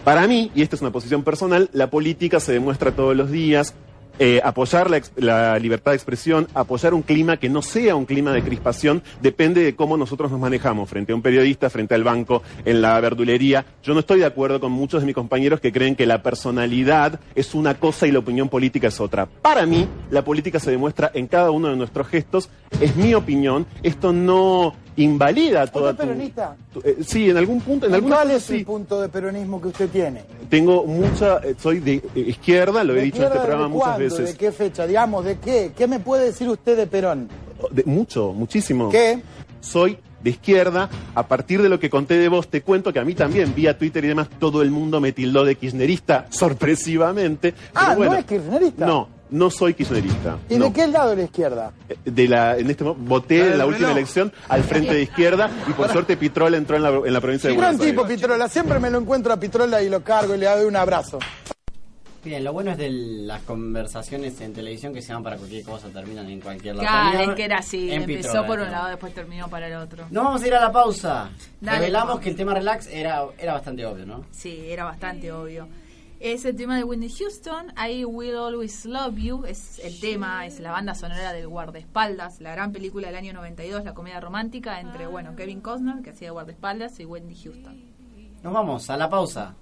para mí, y esta es una posición personal, la política se demuestra todos los días, eh, apoyar la, la libertad de expresión, apoyar un clima que no sea un clima de crispación, depende de cómo nosotros nos manejamos frente a un periodista, frente al banco, en la verdulería. Yo no estoy de acuerdo con muchos de mis compañeros que creen que la personalidad es una cosa y la opinión política es otra. Para mí, la política se demuestra en cada uno de nuestros gestos. Es mi opinión. Esto no invalida toda ¿Usted tu... es peronista? tu- eh, sí, en algún punto, en ¿Cuál es el sí. punto de peronismo que usted tiene? Tengo mucha, eh, soy de eh, izquierda, lo he ¿De dicho en este programa muchas cuándo? veces. ¿De qué fecha? Digamos, ¿de qué? ¿Qué me puede decir usted de Perón? De- mucho, muchísimo. ¿Qué? Soy de izquierda. A partir de lo que conté de vos, te cuento que a mí también, vía Twitter y demás, todo el mundo me tildó de kirchnerista, sorpresivamente. Ah, Pero bueno, ¿no es kirchnerista? No, no soy kirchnerista. ¿Y no. de qué lado de la izquierda? De la, en este mo- voté en la última elección al frente de izquierda y por suerte Pitrola entró en la, en la provincia de Gran Buenos tipo, Aires. Pitrola. Siempre me lo encuentro a Pitrola y lo cargo y le doy un abrazo. Bien, lo bueno es de las conversaciones en televisión que se van para cualquier cosa, terminan en cualquier lado. Claro, es que era así, empezó Pitrola, por un ¿no? lado, después terminó para el otro. No vamos a ir a la pausa. Dale, Revelamos que el tema relax era, era bastante obvio, ¿no? Sí, era bastante obvio. Es el tema de Whitney Houston, I Will Always Love You, es el tema, es la banda sonora del Guardaespaldas, la gran película del año 92, la comedia romántica entre, bueno, Kevin Costner, que hacía de Guardaespaldas, y Whitney Houston. Nos vamos a la pausa.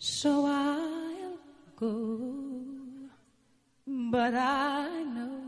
So I'll go, but I know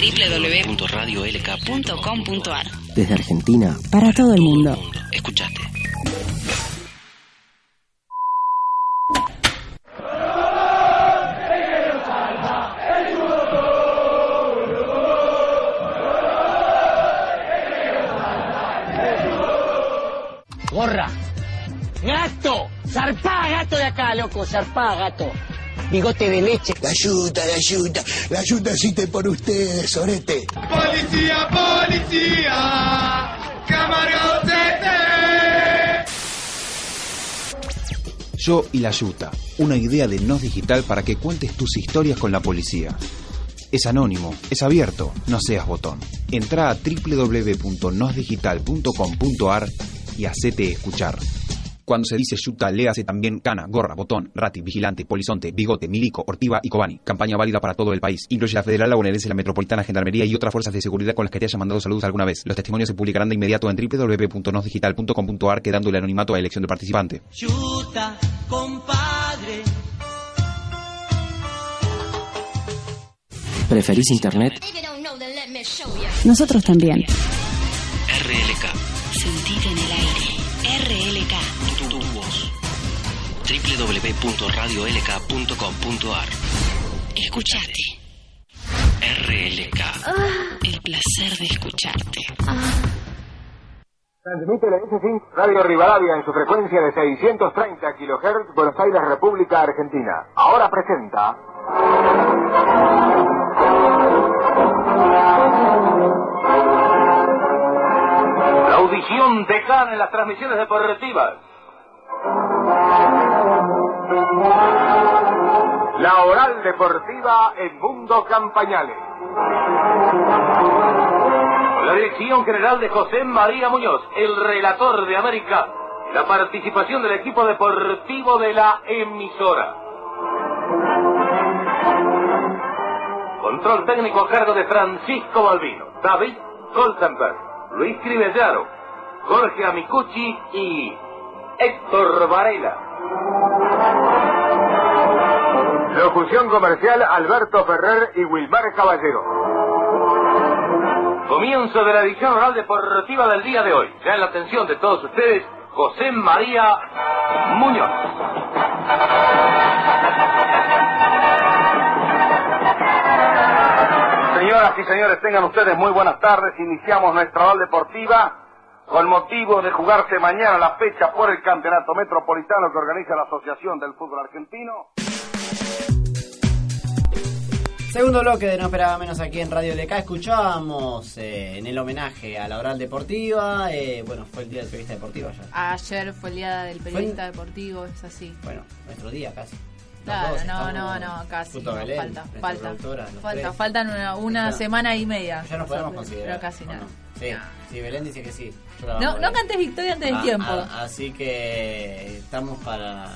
www.radiolk.com.ar Desde Argentina, para todo el mundo. Escuchate. Gorra. Gato. Zarpá, gato de acá, loco. Zarpá, gato. Bigote de leche. La ayuda, la ayuda. La ayuda existe por ustedes, Sorete. Policía, policía, camarote. Yo y la Yuta, una idea de Nos Digital para que cuentes tus historias con la policía. Es anónimo, es abierto, no seas botón. Entra a www.nosdigital.com.ar y hacete escuchar. Cuando se dice Yuta, léase también cana, gorra, botón, rati, vigilante, polizonte, bigote, milico, ortiva y cobani. Campaña válida para todo el país. Incluye la Federal, la bonaerense, la Metropolitana, Gendarmería y otras fuerzas de seguridad con las que te haya mandado saludos alguna vez. Los testimonios se publicarán de inmediato en www.nosdigital.com.ar quedando el anonimato a elección del participante. Chuta, compadre. ¿Preferís internet? Nosotros también. RLK. Sentite en el www.radiolk.com.ar Escuchate. RLK. El placer de escucharte. Transmite la S5 Radio Rivadavia en su frecuencia de 630 kHz, Buenos Aires, República Argentina. Ahora presenta. La audición decana en las transmisiones deportivas. La oral deportiva en Mundo Campañales. Con la dirección general de José María Muñoz, el relator de América, la participación del equipo deportivo de la emisora. Control técnico a cargo de Francisco Balbino, David Goldenberg, Luis Cribellaro, Jorge Amicucci y Héctor Varela. Locución comercial Alberto Ferrer y Wilmar Caballero. Comienzo de la edición oral deportiva del día de hoy. Ya en la atención de todos ustedes, José María Muñoz. Señoras y señores, tengan ustedes muy buenas tardes. Iniciamos nuestra oral deportiva con motivo de jugarse mañana la fecha por el Campeonato Metropolitano que organiza la Asociación del Fútbol Argentino. Segundo bloque de No Esperaba Menos aquí en Radio LK. Escuchábamos eh, en el homenaje a la oral deportiva. eh, bueno, fue el día del periodista deportivo ya. Ayer fue el día del periodista deportivo, es así. Bueno, nuestro día casi. Claro, no, no, no, casi. Puto no, Belén, falta, falta. Falta, faltan una, semana y media. Ya nos podemos considerar. Pero casi ¿o nada. no? Sí, sí, Belén dice que sí. Yo No, cantes victoria antes del Ah, tiempo. ah, así que estamos para.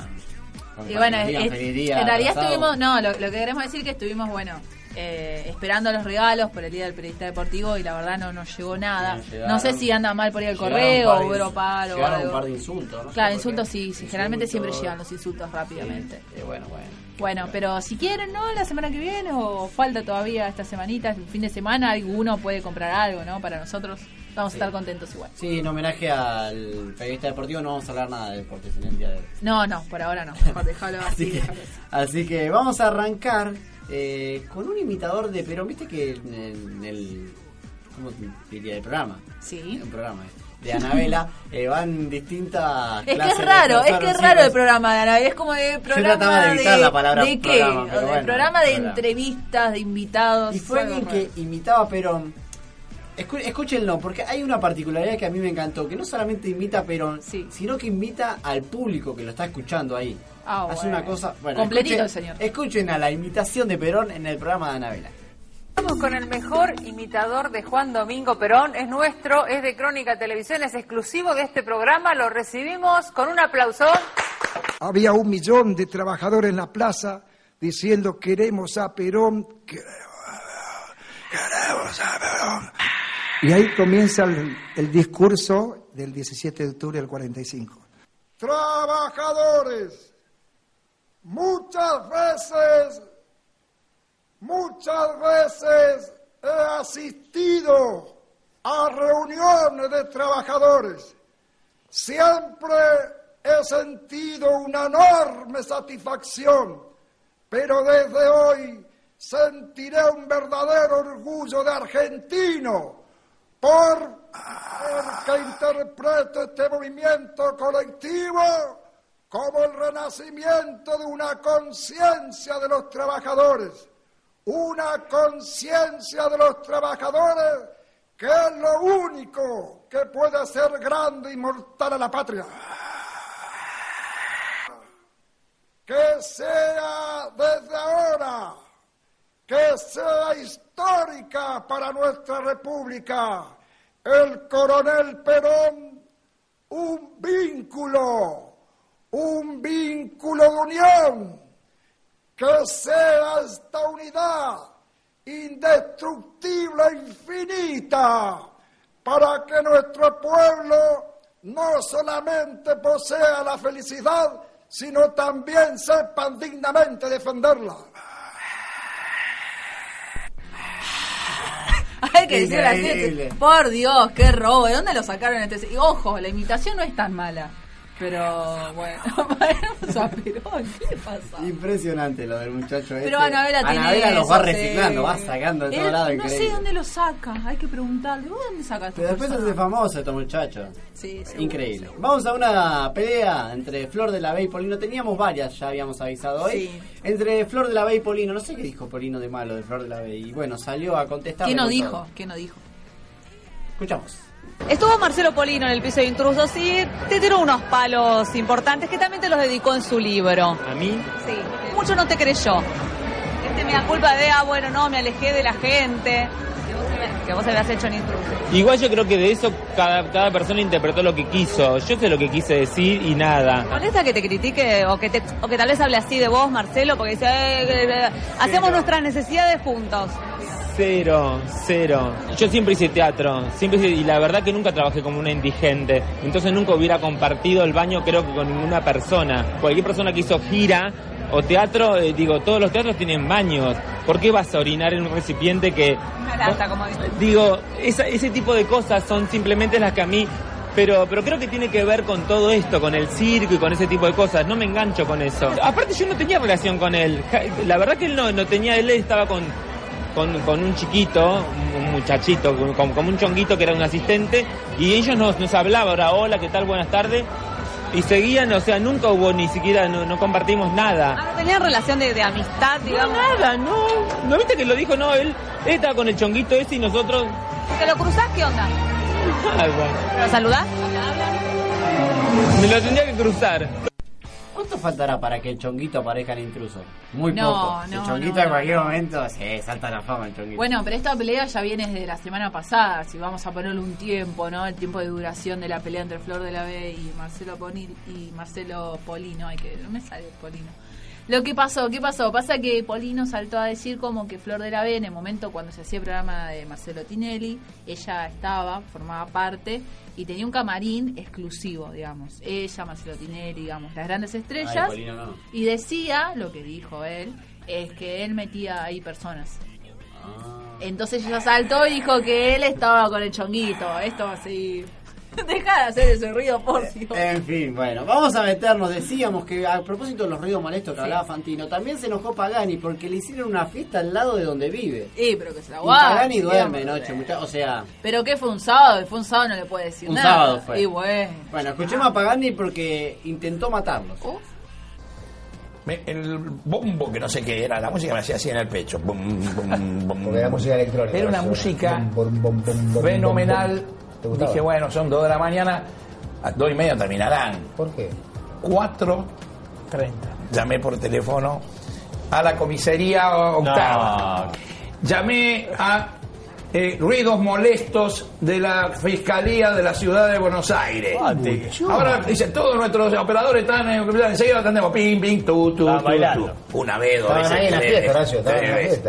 Y bueno, es- día en realidad estuvimos, no, lo, lo que queremos decir es que estuvimos, bueno, eh, esperando los regalos por el Día del Periodista Deportivo y la verdad no nos llegó nada. Sí, llegaron- no sé si anda mal por ahí el llegaron correo o hubo paro o algo. un par de insultos, ¿no? Claro, ¿Por insultos sí, sí, generalmente siempre llegan los insultos rápidamente. Eh, bueno, bueno. Bueno, pero si quieren, ¿no? La semana que viene o falta todavía esta semanita, el fin de semana, alguno puede comprar algo, ¿no? Para nosotros vamos Sí. a estar contentos igual. Sí, en homenaje al periodista deportivo no vamos a hablar nada de deportes en el día de hoy. No, no, por ahora no. Mejor déjalo así. Así que, déjalo así. así que vamos a arrancar eh, con un imitador de Perón. Viste que en, en el. ¿Cómo diría? El programa. Sí. Un programa. eh, De Anabela eh, van distintas. Es que es raro, es que es sí, raro el programa de Ana, es como de programa trataba de evitar la palabra ¿De qué? programa, pero de bueno, programa de programa. entrevistas, de invitados. Y fue alguien raro. que imitaba a Perón. Escu- escúchenlo, porque hay una particularidad que a mí me encantó, que no solamente imita a Perón, sino que invita al público que lo está escuchando ahí. Ah, Hace bueno. una cosa... Bueno, Completito escuchen- señor. Escuchen a la imitación de Perón en el programa de Anabela. Estamos con el mejor imitador de Juan Domingo Perón, es nuestro, es de Crónica Televisión, es exclusivo de este programa, lo recibimos con un aplauso. Había un millón de trabajadores en la plaza diciendo queremos a Perón, queremos a Perón. Y ahí comienza el discurso del 17 de octubre del 45. Trabajadores, muchas veces, muchas veces he asistido a reuniones de trabajadores. Siempre he sentido una enorme satisfacción, pero desde hoy sentiré un verdadero orgullo de argentino por que interpreto este movimiento colectivo como el renacimiento de una conciencia de los trabajadores, una conciencia de los trabajadores que es lo único que puede hacer grande y mortal a la patria. Que sea desde ahora, que sea histórica para nuestra república, el coronel Perón, un vínculo un vínculo de unión, que sea esta unidad indestructible e infinita, para que nuestro pueblo no solamente posea la felicidad, sino también sepan dignamente defenderla. Hay que decir la gente, por Dios, qué robo, ¿de dónde lo sacaron este? Y ojo, la imitación no es tan mala. Pero bueno, Zaperón, ¿qué le pasa? Impresionante lo del muchacho este. Pero Anabela tiene Anabela los va reciclando, sí. va sacando de todos lados. No increíble. sé dónde lo saca, hay que preguntarle, ¿vos dónde sacas Pero después hace famoso este muchacho. Sí, seguro, Increíble. Vamos a una pelea entre Flor de la B y Polino. Teníamos varias, ya habíamos avisado hoy. Sí. Entre Flor de la B y Polino. No sé qué dijo Polino de malo de Flor de la B. Y bueno, salió a contestar. ¿Qué no dijo? ¿Qué no dijo? Escuchamos. Estuvo Marcelo Polino en el piso de intrusos y te tiró unos palos importantes que también te los dedicó en su libro. ¿A mí? Sí. Mucho no te creyó. Este me da culpa de, ah, bueno, no, me alejé de la gente. Que vos, habías- hecho en intrusos. Igual yo creo que de eso cada, cada persona interpretó lo que quiso. Yo sé lo que quise decir y nada. ¿Molesta que te critique o que, te, o que tal vez hable así de vos, Marcelo? Porque dice, eh, eh, eh, hacemos nuestras necesidades juntos. Cero, cero. Yo siempre hice teatro, siempre hice- y la verdad que nunca trabajé como una indigente. Entonces nunca hubiera compartido el baño creo que con ninguna persona. Cualquier persona que hizo gira o teatro, eh, digo, todos los teatros tienen baños. ¿Por qué vas a orinar en un recipiente que... Una lata, como dice. Digo, esa- ese tipo de cosas son simplemente las que a mí... Pero, pero creo que tiene que ver con todo esto, con el circo y con ese tipo de cosas. No me engancho con eso. Aparte yo no tenía relación con él. La verdad que él no, no tenía, él estaba con, con, con un chiquito, un muchachito, como, como un chonguito que era un asistente, y ellos nos, nos hablaban, ahora, hola, ¿qué tal? Buenas tardes. Y seguían, o sea, nunca hubo ni siquiera, no, no compartimos nada. Ah, no tenían relación de, de amistad, digamos. nada, no. ¿No viste que lo dijo? No, él, él estaba con el chonguito ese y nosotros... ¿Te lo cruzás? ¿Qué onda? Nada. ¿Lo saludás? Me lo tendría que cruzar. ¿Cuánto faltará para que el chonguito aparezca en intruso? Muy No, poco. no, el chonguito no, en cualquier momento se salta la fama el chonguito. Bueno, pero esta pelea ya viene desde la semana pasada, si vamos a ponerle un tiempo, ¿no? El tiempo de duración de la pelea entre Flor de la B y Marcelo Ponil y Marcelo Polino, ay que no me sale Polino. Lo que pasó, ¿qué pasó? Pasa que Polino saltó a decir como que Flor de la B en el momento cuando se hacía el programa de Marcelo Tinelli, ella estaba, formaba parte y tenía un camarín exclusivo, digamos. Ella, Marcelo Tinelli, digamos, las grandes estrellas. Ay, Polino, no. Y decía, lo que dijo él, es que él metía ahí personas. Ah. Entonces ella saltó y dijo que él estaba con el chonguito. Esto así. Deja de hacer ese ruido, por Dios. En fin, bueno, vamos a meternos. Decíamos que a propósito de los ruidos molestos que Sí. hablaba Fantino, también se enojó Pagani porque le hicieron una fiesta al lado de donde vive. Sí, pero que se la Y guarde. Pagani duerme de noche, o sea, Pero que fue un sábado, fue un sábado, no le puede decir un nada. sábado fue. Y bueno. Bueno, escuchemos a Pagani porque intentó matarlos. Me- el bombo que no sé qué era, la música me hacía así en el pecho. Bum, bum, bum. Porque era música electrónica. Era una música fenomenal. Dije, bueno, son dos de la mañana, a dos y media terminarán. ¿Por qué? 4.30. Llamé por teléfono a la comisaría octava. Llamé a eh, ruidos molestos de la Fiscalía de la Ciudad de Buenos Aires. Ahora dice, todos nuestros operadores están en enseguida atendemos. Ping, ping, tu, tu, tu. Una vez, dos veces, tres tres.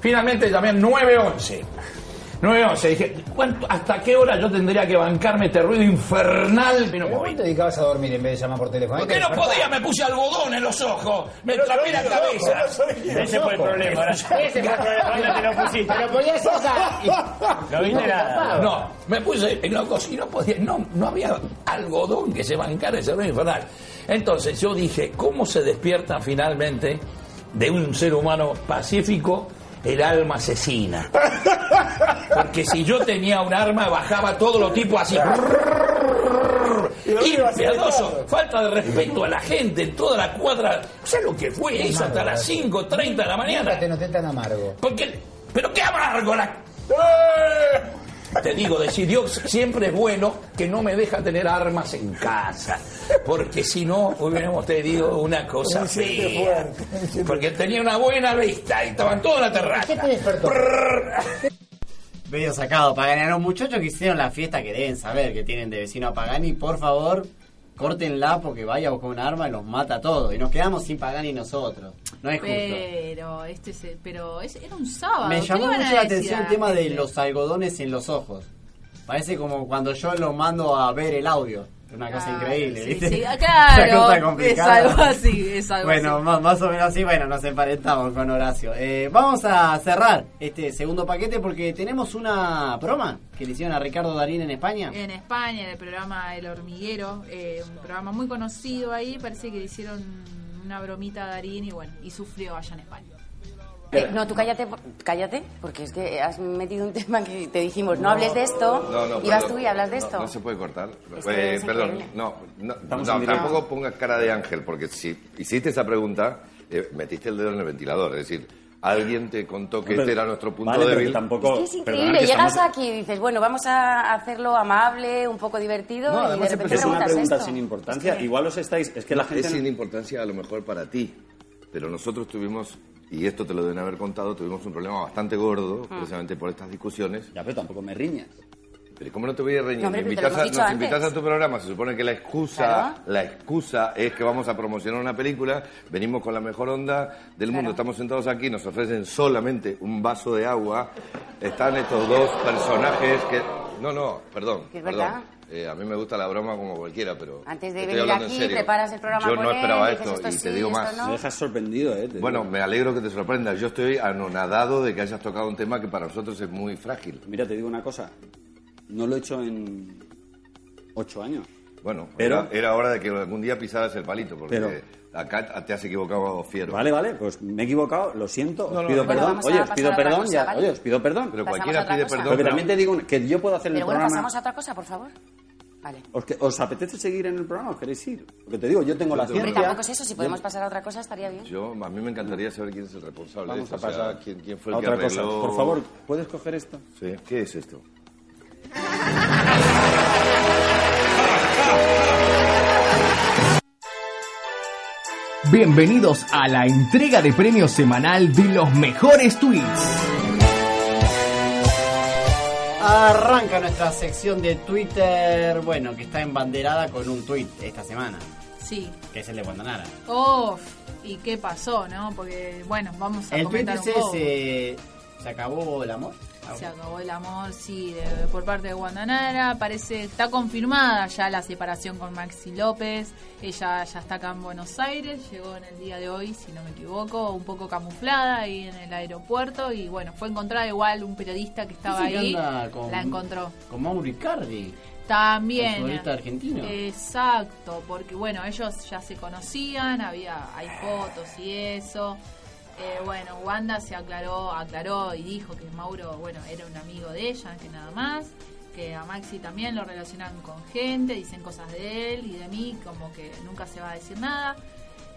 Finalmente llamé al 911. 911. Dije, ¿cuánto, ¿hasta qué hora yo tendría que bancarme este ruido infernal? Pero ¿Por qué te dedicabas a dormir en vez de llamar por teléfono? ¿Por qué no podía? Me puse algodón en los ojos. Me tapé la cabeza. Ese fue el problema. Ese fue el problema. ¿Dónde te lo pusiste? Pero podías usar. No viste nada. No, me puse en los ojos y no podía, no, no había algodón que se bancara ese ruido infernal. Entonces yo dije, ¿cómo se despierta finalmente de un ser humano pacífico el alma asesina? Porque si yo tenía un arma, bajaba todo lo tipo así. Impiadoso, falta de respeto a la gente en toda la cuadra. ¿Sabes lo que fue eso hasta las 5.30 de la mañana? Te noté tan amargo. Porque, pero qué amargo la... Te digo, decir Dios siempre es bueno que no me deja tener armas en casa. Porque si no, hubiéramos tenido una cosa Un siente fea. fuerte, Porque tenía una buena vista y estaban todos en la terraza. ¿Qué te despertó? Medio sacado. Pagani, a los muchachos que hicieron la fiesta que deben saber que tienen de vecino a Pagani, por favor, córtenla porque vaya a buscar un arma y los mata a todos. Y nos quedamos sin Pagani nosotros. No es justo. Pero este se- pero es- era un sábado. Me ¿qué llamó mucho la atención el tema de gente? los algodones en los ojos. Parece como cuando yo lo mando a ver el audio. Una cosa Ah, increíble, sí, ¿viste? sí, Una claro, cosa es algo así, es algo Bueno, así. más, más o menos así, bueno, nos emparentamos con Horacio. Eh, vamos a cerrar este segundo paquete porque tenemos una broma que le hicieron a Ricardo Darín en España. En España, en el programa El Hormiguero, eh, un programa muy conocido ahí, parece que le hicieron una bromita a Darín y bueno, y sufrió allá en España. Eh, no, tú cállate, cállate, porque es que has metido un tema que te dijimos, no, hables de esto, No, no, y vas perdón. tú y hablas de esto. No, se puede cortar. Eh, perdón, no, tampoco pongas cara de ángel, porque si hiciste esa pregunta, eh, metiste el dedo en el ventilador. Es decir, alguien te contó que este era nuestro punto vale, débil. tampoco... Es que es perdona, increíble, que llegas estamos- aquí y dices, bueno, vamos a hacerlo amable, un poco divertido, No, y de además siempre repente es una pregunta esto. sin importancia. Es que- Igual os estáis... Es que la gente... Es sin importancia a lo mejor para ti, pero nosotros tuvimos, y esto te lo deben haber contado, tuvimos un problema bastante gordo, Ah. precisamente por estas discusiones. Ya, pero tampoco me riñas. Pero ¿cómo no te voy a reñir? No, hombre, invitas a- nos antes. invitas a tu programa, se supone que la excusa, Claro. la excusa es que vamos a promocionar una película, venimos con la mejor onda del mundo, estamos sentados aquí, nos ofrecen solamente un vaso de agua, están estos dos personajes que... No, no, perdón, es perdón. Eh, a mí me gusta la broma como cualquiera, pero... Antes de venir aquí, preparas el programa Yo con no él, esperaba dices esto, esto y sí, te digo más. no. Me dejas sorprendido, ¿eh? Te Bueno, digo. me alegro que te sorprendas. Yo estoy anonadado de que hayas tocado un tema que para nosotros es muy frágil. Mira, te digo una cosa. No lo he hecho en ocho años. Bueno, Pero- era, era hora de que algún día pisaras el palito, porque Pero- acá te has equivocado fiero. Vale, vale, pues me he equivocado, lo siento, os No, no, pido no. Perdón. a Oye, os pasar pido a perdón, cosa, ya, ¿vale? oye, os pido perdón. Pero Pasamos cualquiera a pide cosa. perdón. Porque también te digo que yo puedo hacer Pero el bueno, programa. pasamos a otra cosa, por favor. Vale. ¿Os, que- os apetece seguir en el programa? ¿Os queréis ir? Porque te digo, yo tengo Yo la tengo- Hombre, ciencia. tampoco es eso, si podemos pasar a otra cosa estaría bien. Yo, a mí me encantaría saber quién es el responsable Vamos a esto, o sea, pasar quién, quién fue a el que otra cosa. arregló- Por favor, ¿puedes coger esto? Sí. ¿Qué es esto? Bienvenidos a la entrega de premios semanal de los mejores tweets. Arranca nuestra sección de Twitter, bueno, que está embanderada con un tweet esta semana, Sí. que es el de Guandanara. Uf, ¿y qué pasó, no? Porque, bueno, vamos a El tweet comentar un dice, poco. se, se acabó el amor. Se acabó el amor, sí, de- por parte de Guandanara. Parece, está confirmada ya la separación con Maxi López. Ella ya está acá en Buenos Aires, llegó en el día de hoy, si no me equivoco, un poco camuflada ahí en el aeropuerto. Y bueno, fue encontrada igual un periodista que estaba que ahí, con- la encontró. Con Mauro Icardi. También. El argentino. Exacto, porque bueno, ellos ya se conocían, había hay fotos y eso. Eh, bueno, Wanda se aclaró, aclaró y dijo que Mauro, bueno, era un amigo de ella, que nada más. Que a Maxi también lo relacionan con gente, dicen cosas de él y de mí, como que nunca se va a decir nada.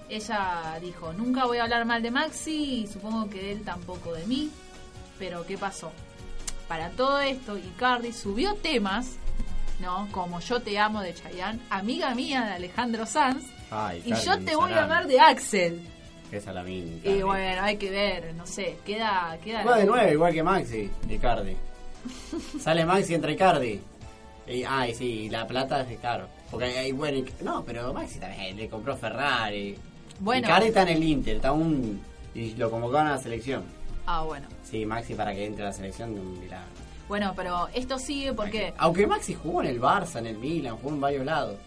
Ella dijo, nunca voy a hablar mal de Maxi y supongo que él tampoco de mí. Pero ¿qué pasó? Para todo esto, Icardi subió temas, ¿no? Como Yo te amo de Chayanne, amiga mía de Alejandro Sanz, Ay, y Icardi, yo te voy a amar de Axel. Esa la mina. Y bueno, hay que ver, no sé, queda... queda Juega de nueve, igual que Maxi, Icardi. Sale Maxi entre Icardi. Y, ay, sí, y la plata es caro. Porque hay, bueno, y- no, pero Maxi también le compró Ferrari. Bueno. Icardi está en el Inter, está un. Y lo convocaron a la selección. Ah, bueno. Sí, Maxi para que entre a la selección, mira. Bueno, pero esto sigue porque... Aunque Maxi jugó en el Barça, en el Milan, jugó en varios lados.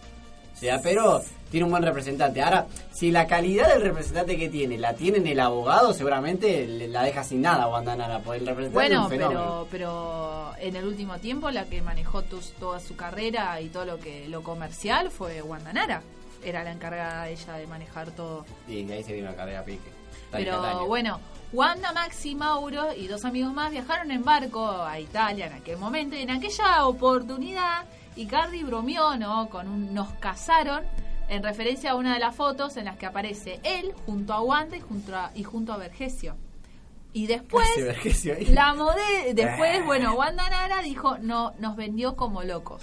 Sea, pero tiene un buen representante. Ahora, si la calidad del representante que tiene la tiene en el abogado, seguramente le- la deja sin nada Wanda Nara, porque el representante es Bueno, un fenómeno. pero, pero en el último tiempo la que manejó tus- toda su carrera y todo lo que lo comercial fue Wanda Nara. Era la encargada ella de manejar todo. Y de ahí se vino la carrera pique. Pero bueno, Wanda, Maxi, Mauro y dos amigos más viajaron en barco a Italia en aquel momento. Y en aquella oportunidad, Icardi bromeó, ¿no? Con un nos casaron en referencia a una de las fotos en las que aparece él junto a Wanda y junto a, y junto a Vergesio. Y después, la mode, después, Ah. bueno, Wanda Nara dijo, no, nos vendió como locos.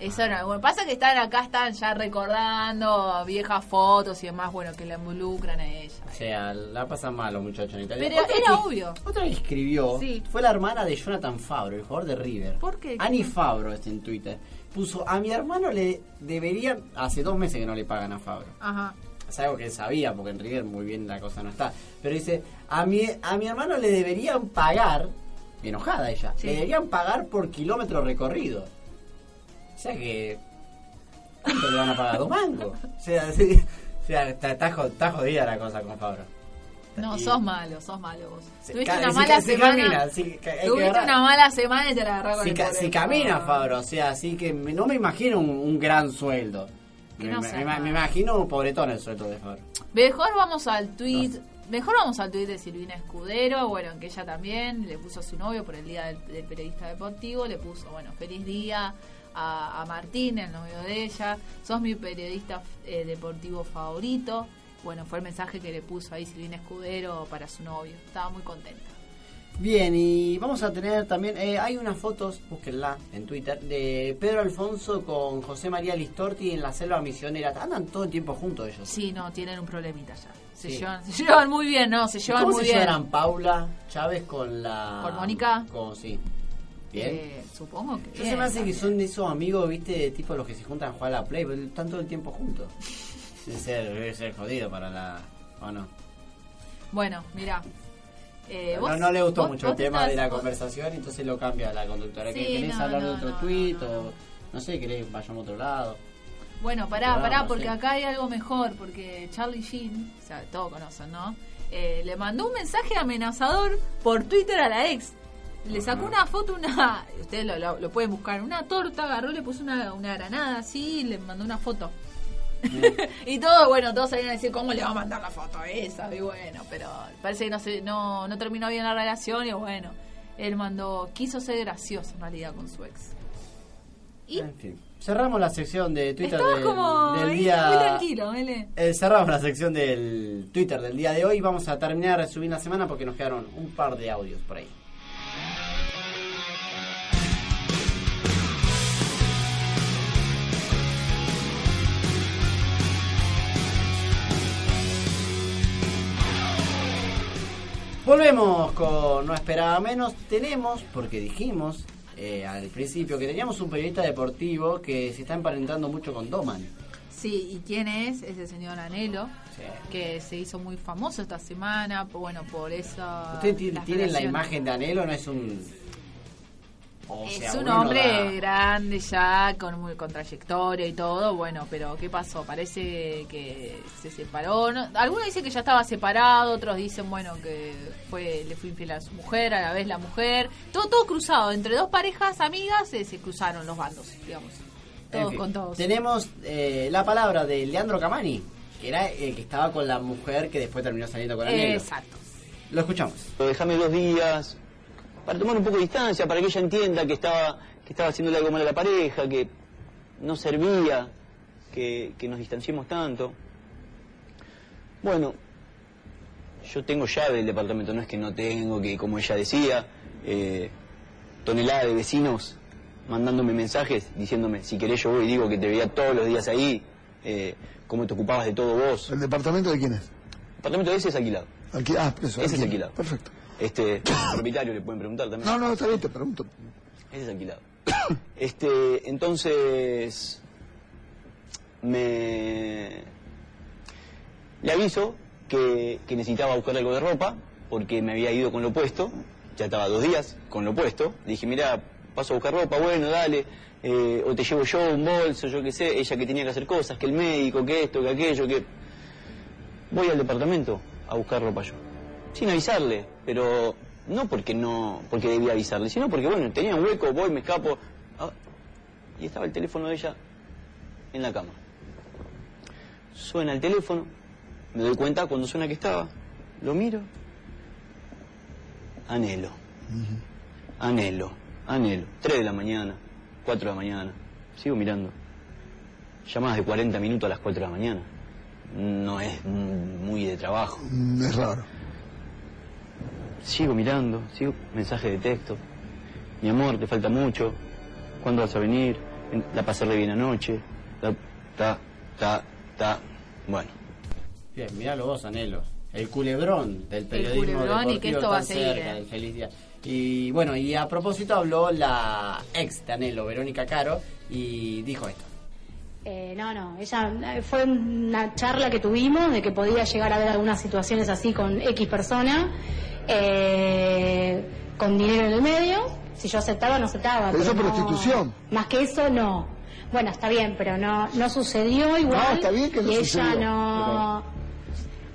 Eso no, bueno, pasa que están acá, están ya recordando viejas fotos y demás, bueno, que la involucran a ella. O sea, la pasan mal los muchachos en Italia. Pero Otra era que- obvio. Otra que escribió Sí. fue la hermana de Jonathan Fabro, el jugador de River. ¿Por qué? Ani Fabro está en Twitter. Puso, a mi hermano le deberían... Hace dos meses que no le pagan a Fabro. Ajá. Es algo que él sabía, porque en River muy bien la cosa no está. Pero dice, a mi, a mi hermano le deberían pagar, enojada ella, Sí. le deberían pagar por kilómetro recorrido. O sea que... ¿Cuánto le van a pagar? ¿Dos mangos? O sea, sí, o sea está, está jodida la cosa con Fabro. No, Y- sos malo, sos malo vos. Se- Tuviste una si mala si semana. camina, si que tuviste una mala semana y te la agarró con Si, ca- si camina Fabro. O sea, así que me- no me imagino un, un gran sueldo. Me, no me- imagino un pobretón el sueldo de Fabro. Mejor vamos al tweet. Mejor vamos al tweet de Silvina Escudero, bueno, que ella también le puso a su novio por el día del, del periodista deportivo, le puso, bueno, feliz día a, a Martín, el novio de ella, sos mi periodista eh, deportivo favorito. Bueno, fue el mensaje que le puso ahí Silvina Escudero para su novio, estaba muy contenta. Bien, y vamos a tener también, eh, hay unas fotos, búsquenla en Twitter, de Pedro Alfonso con José María Listorti en la selva misionera. Andan todo el tiempo juntos ellos. Sí, no, tienen un problemita ya. Se, Sí. llevan, se llevan muy bien, ¿no? Se llevan ¿Cómo muy se bien. llevarán Paula Chávez con la... ¿Con Mónica? Con, sí. Bien. Eh, supongo que Entonces bien, me hace que son de esos amigos, viste, tipo los que se juntan a jugar a la Play, pero están todo el tiempo juntos. Debe ser, debe ser jodido para la... ¿O no? Bueno, mira. Eh, no, no le gustó vos- mucho vos el te tema estás- de la vos- conversación, entonces lo cambia la conductora. Sí, ¿Que ¿Querés no, hablar de otro tweet o no sé, querés vayamos a otro lado? Bueno, pará, pará, porque acá hay algo mejor, porque Charlie Sheen, o sea, todos conocen, ¿no? Eh, le mandó un mensaje amenazador por Twitter a la ex. Le sacó una foto, una. Ustedes lo, lo- lo pueden buscar, una torta, agarró, le puso una, una granada así y le mandó una foto. y todos, bueno, todos salían a decir, ¿cómo le va a mandar la foto a esa? Y bueno, pero parece que no, se, no, no terminó bien la relación y bueno, él mandó, quiso ser gracioso en realidad con su ex. Y En fin. Cerramos la sección de Twitter del, como del ahí, día... muy tranquilo, Ele. Eh, cerramos la sección del Twitter del día de hoy. Vamos a terminar de subir la semana porque nos quedaron un par de audios por ahí. Volvemos con No Esperaba Menos. Tenemos, porque dijimos eh, al principio que teníamos un periodista deportivo que se está emparentando mucho con Doman. Sí, ¿y quién es? Es el señor Anelo, que se hizo muy famoso esta semana, bueno, por eso... ¿Usted ti- las tiene la imagen de Anelo? ¿No es un.? O Es sea, un hombre da- grande ya, con, muy- con trayectoria y todo, bueno, pero ¿qué pasó? Parece que se separó. ¿no? Algunos dicen que ya estaba separado, otros dicen, bueno, que fue le fue infiel a su mujer, a la vez la mujer. Todo, todo cruzado, entre dos parejas amigas eh, se cruzaron los bandos, digamos. En Todos fin, con todos. Tenemos eh, la palabra de Leandro Camani, que era el que estaba con la mujer que después terminó saliendo con Anelo. Exacto. Lo escuchamos. Déjame dos días para tomar un poco de distancia, para que ella entienda que estaba, que estaba haciéndole algo mal a la pareja, que no servía que, que nos distanciemos tanto. Bueno, yo tengo llave del departamento, no es que no tengo, que como ella decía, eh, tonelada de vecinos mandándome mensajes diciéndome, si querés yo voy y digo que te veía todos los días ahí, eh, cómo te ocupabas de todo vos. ¿El departamento de quién es? El departamento de ese es alquilado. Alqui- ah, eso, Ese es alquil- alquilado. Perfecto. Este, propietario le pueden preguntar también. No, no, está bien, te pregunto. Ese es alquilado. Este, entonces me le aviso que, que necesitaba buscar algo de ropa porque me había ido con lo puesto ya estaba dos días con lo puesto. Le dije, mira, paso a buscar ropa, bueno, dale. eh, o te llevo yo un bolso, yo qué sé. Ella que tenía que hacer cosas, que el médico, que esto, que aquello, que... Voy al departamento a buscar ropa yo. Sin avisarle, pero no porque no, porque debía avisarle, sino porque, bueno, tenía un hueco, voy, me escapo. Ah, y estaba el teléfono de ella en la cama. Suena el teléfono, me doy cuenta cuando suena que estaba, lo miro, anhelo, anhelo, anhelo. 3 de la mañana, 4 de la mañana, sigo mirando. Llamadas de 40 minutos a las 4 de la mañana. No es muy de trabajo. Mm, Es raro. Sigo mirando, sigo mensaje de texto. Mi amor, te falta mucho. ¿Cuándo vas a venir? En- La pasé re bien anoche. Ta, ta, ta, ta. Bueno. Bien, mirá los dos anhelos. El culebrón del periodismo culebrón y que esto va a seguir, cerca eh. feliz día. Y bueno, y a propósito habló la ex de Anhelo, Verónica Caro, y dijo esto. Eh, no, no, ella eh, fue una charla que tuvimos de que podía llegar a haber algunas situaciones así con X persona, eh, con dinero en el medio. Si yo aceptaba, no aceptaba. Pero eso no- prostitución. Más que eso, no. Bueno, está bien, pero no, no sucedió igual. No, está bien que no y ella no.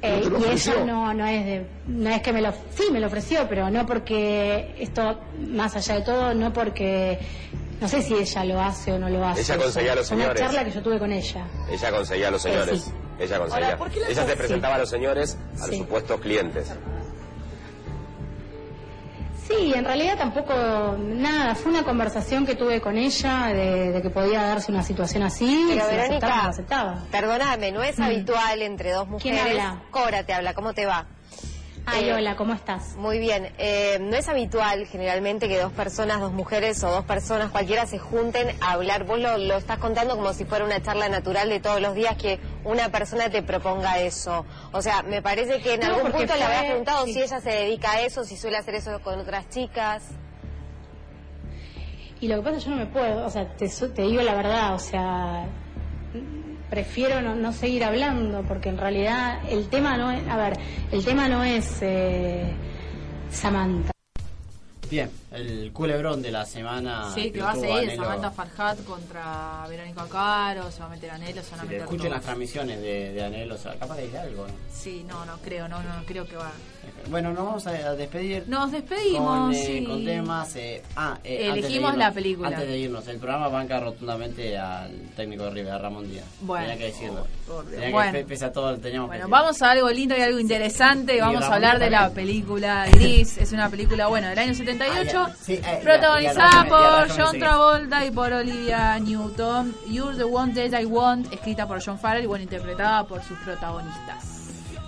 pero eh, y ella no, no es de, no es que me lo, sí me lo ofreció, pero no porque esto, más allá de todo, no porque, no sé si ella lo hace o no lo hace. Ella conseguía a los Fue Una señores. charla que yo tuve con ella. Ella conseguía a los Eh, señores. sí. Ella conseguía. Ahora, ¿por qué la Ella se presentaba sí. a los señores, a los supuestos clientes. Sí, en realidad tampoco nada, fue una conversación que tuve con ella de, de que podía darse una situación así. Pero si Verónica, aceptaba, aceptaba. perdóname, no es Mm. habitual entre dos ¿Quién mujeres. habla? Cora te habla, ¿cómo te va? Ay, Eh, hola, ¿cómo estás? Muy bien. Eh, no es habitual generalmente que dos personas, dos mujeres o dos personas cualquiera se junten a hablar. Vos lo, lo estás contando como si fuera una charla natural de todos los días que una persona te proponga eso. O sea, me parece que en No, algún punto le fue- habías preguntado sí. si ella se dedica a eso, si suele hacer eso con otras chicas. Y lo que pasa es que yo no me puedo, o sea, te, te digo la verdad, o sea, prefiero no, no seguir hablando porque en realidad el tema no es, a ver, el tema no es eh, Samantha. Bien, el culebrón de la semana. Sí, que va a seguir Anhelo. Samantha Farhat contra Verónica Caro, se va a meter Anhelo, se van a Si meter escuchen las transmisiones de, de Anhelo, o sea, capaz de decir algo. ¿no? Sí, no, no creo, no, no creo que va. Bueno, nos vamos a despedir. Nos despedimos, con, eh, sí. con temas. eh, ah, eh, Elegimos irnos- la película. Antes de irnos, el programa banca rotundamente al técnico de River, Ramón Díaz. Bueno. Tenía que decirlo. Tenía Bueno. pe- pese a todo, teníamos Bueno, que vamos a algo lindo y algo interesante. Y Vamos a hablar de la película Gris. Es una película, bueno, del año 78. Ah. Sí, eh, protagonizada por John. Travolta y por Olivia Newton. You're the one that I want, escrita por John Farrell y bueno, interpretada por sus protagonistas.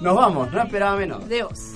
Nos vamos, no esperaba menos. Dios.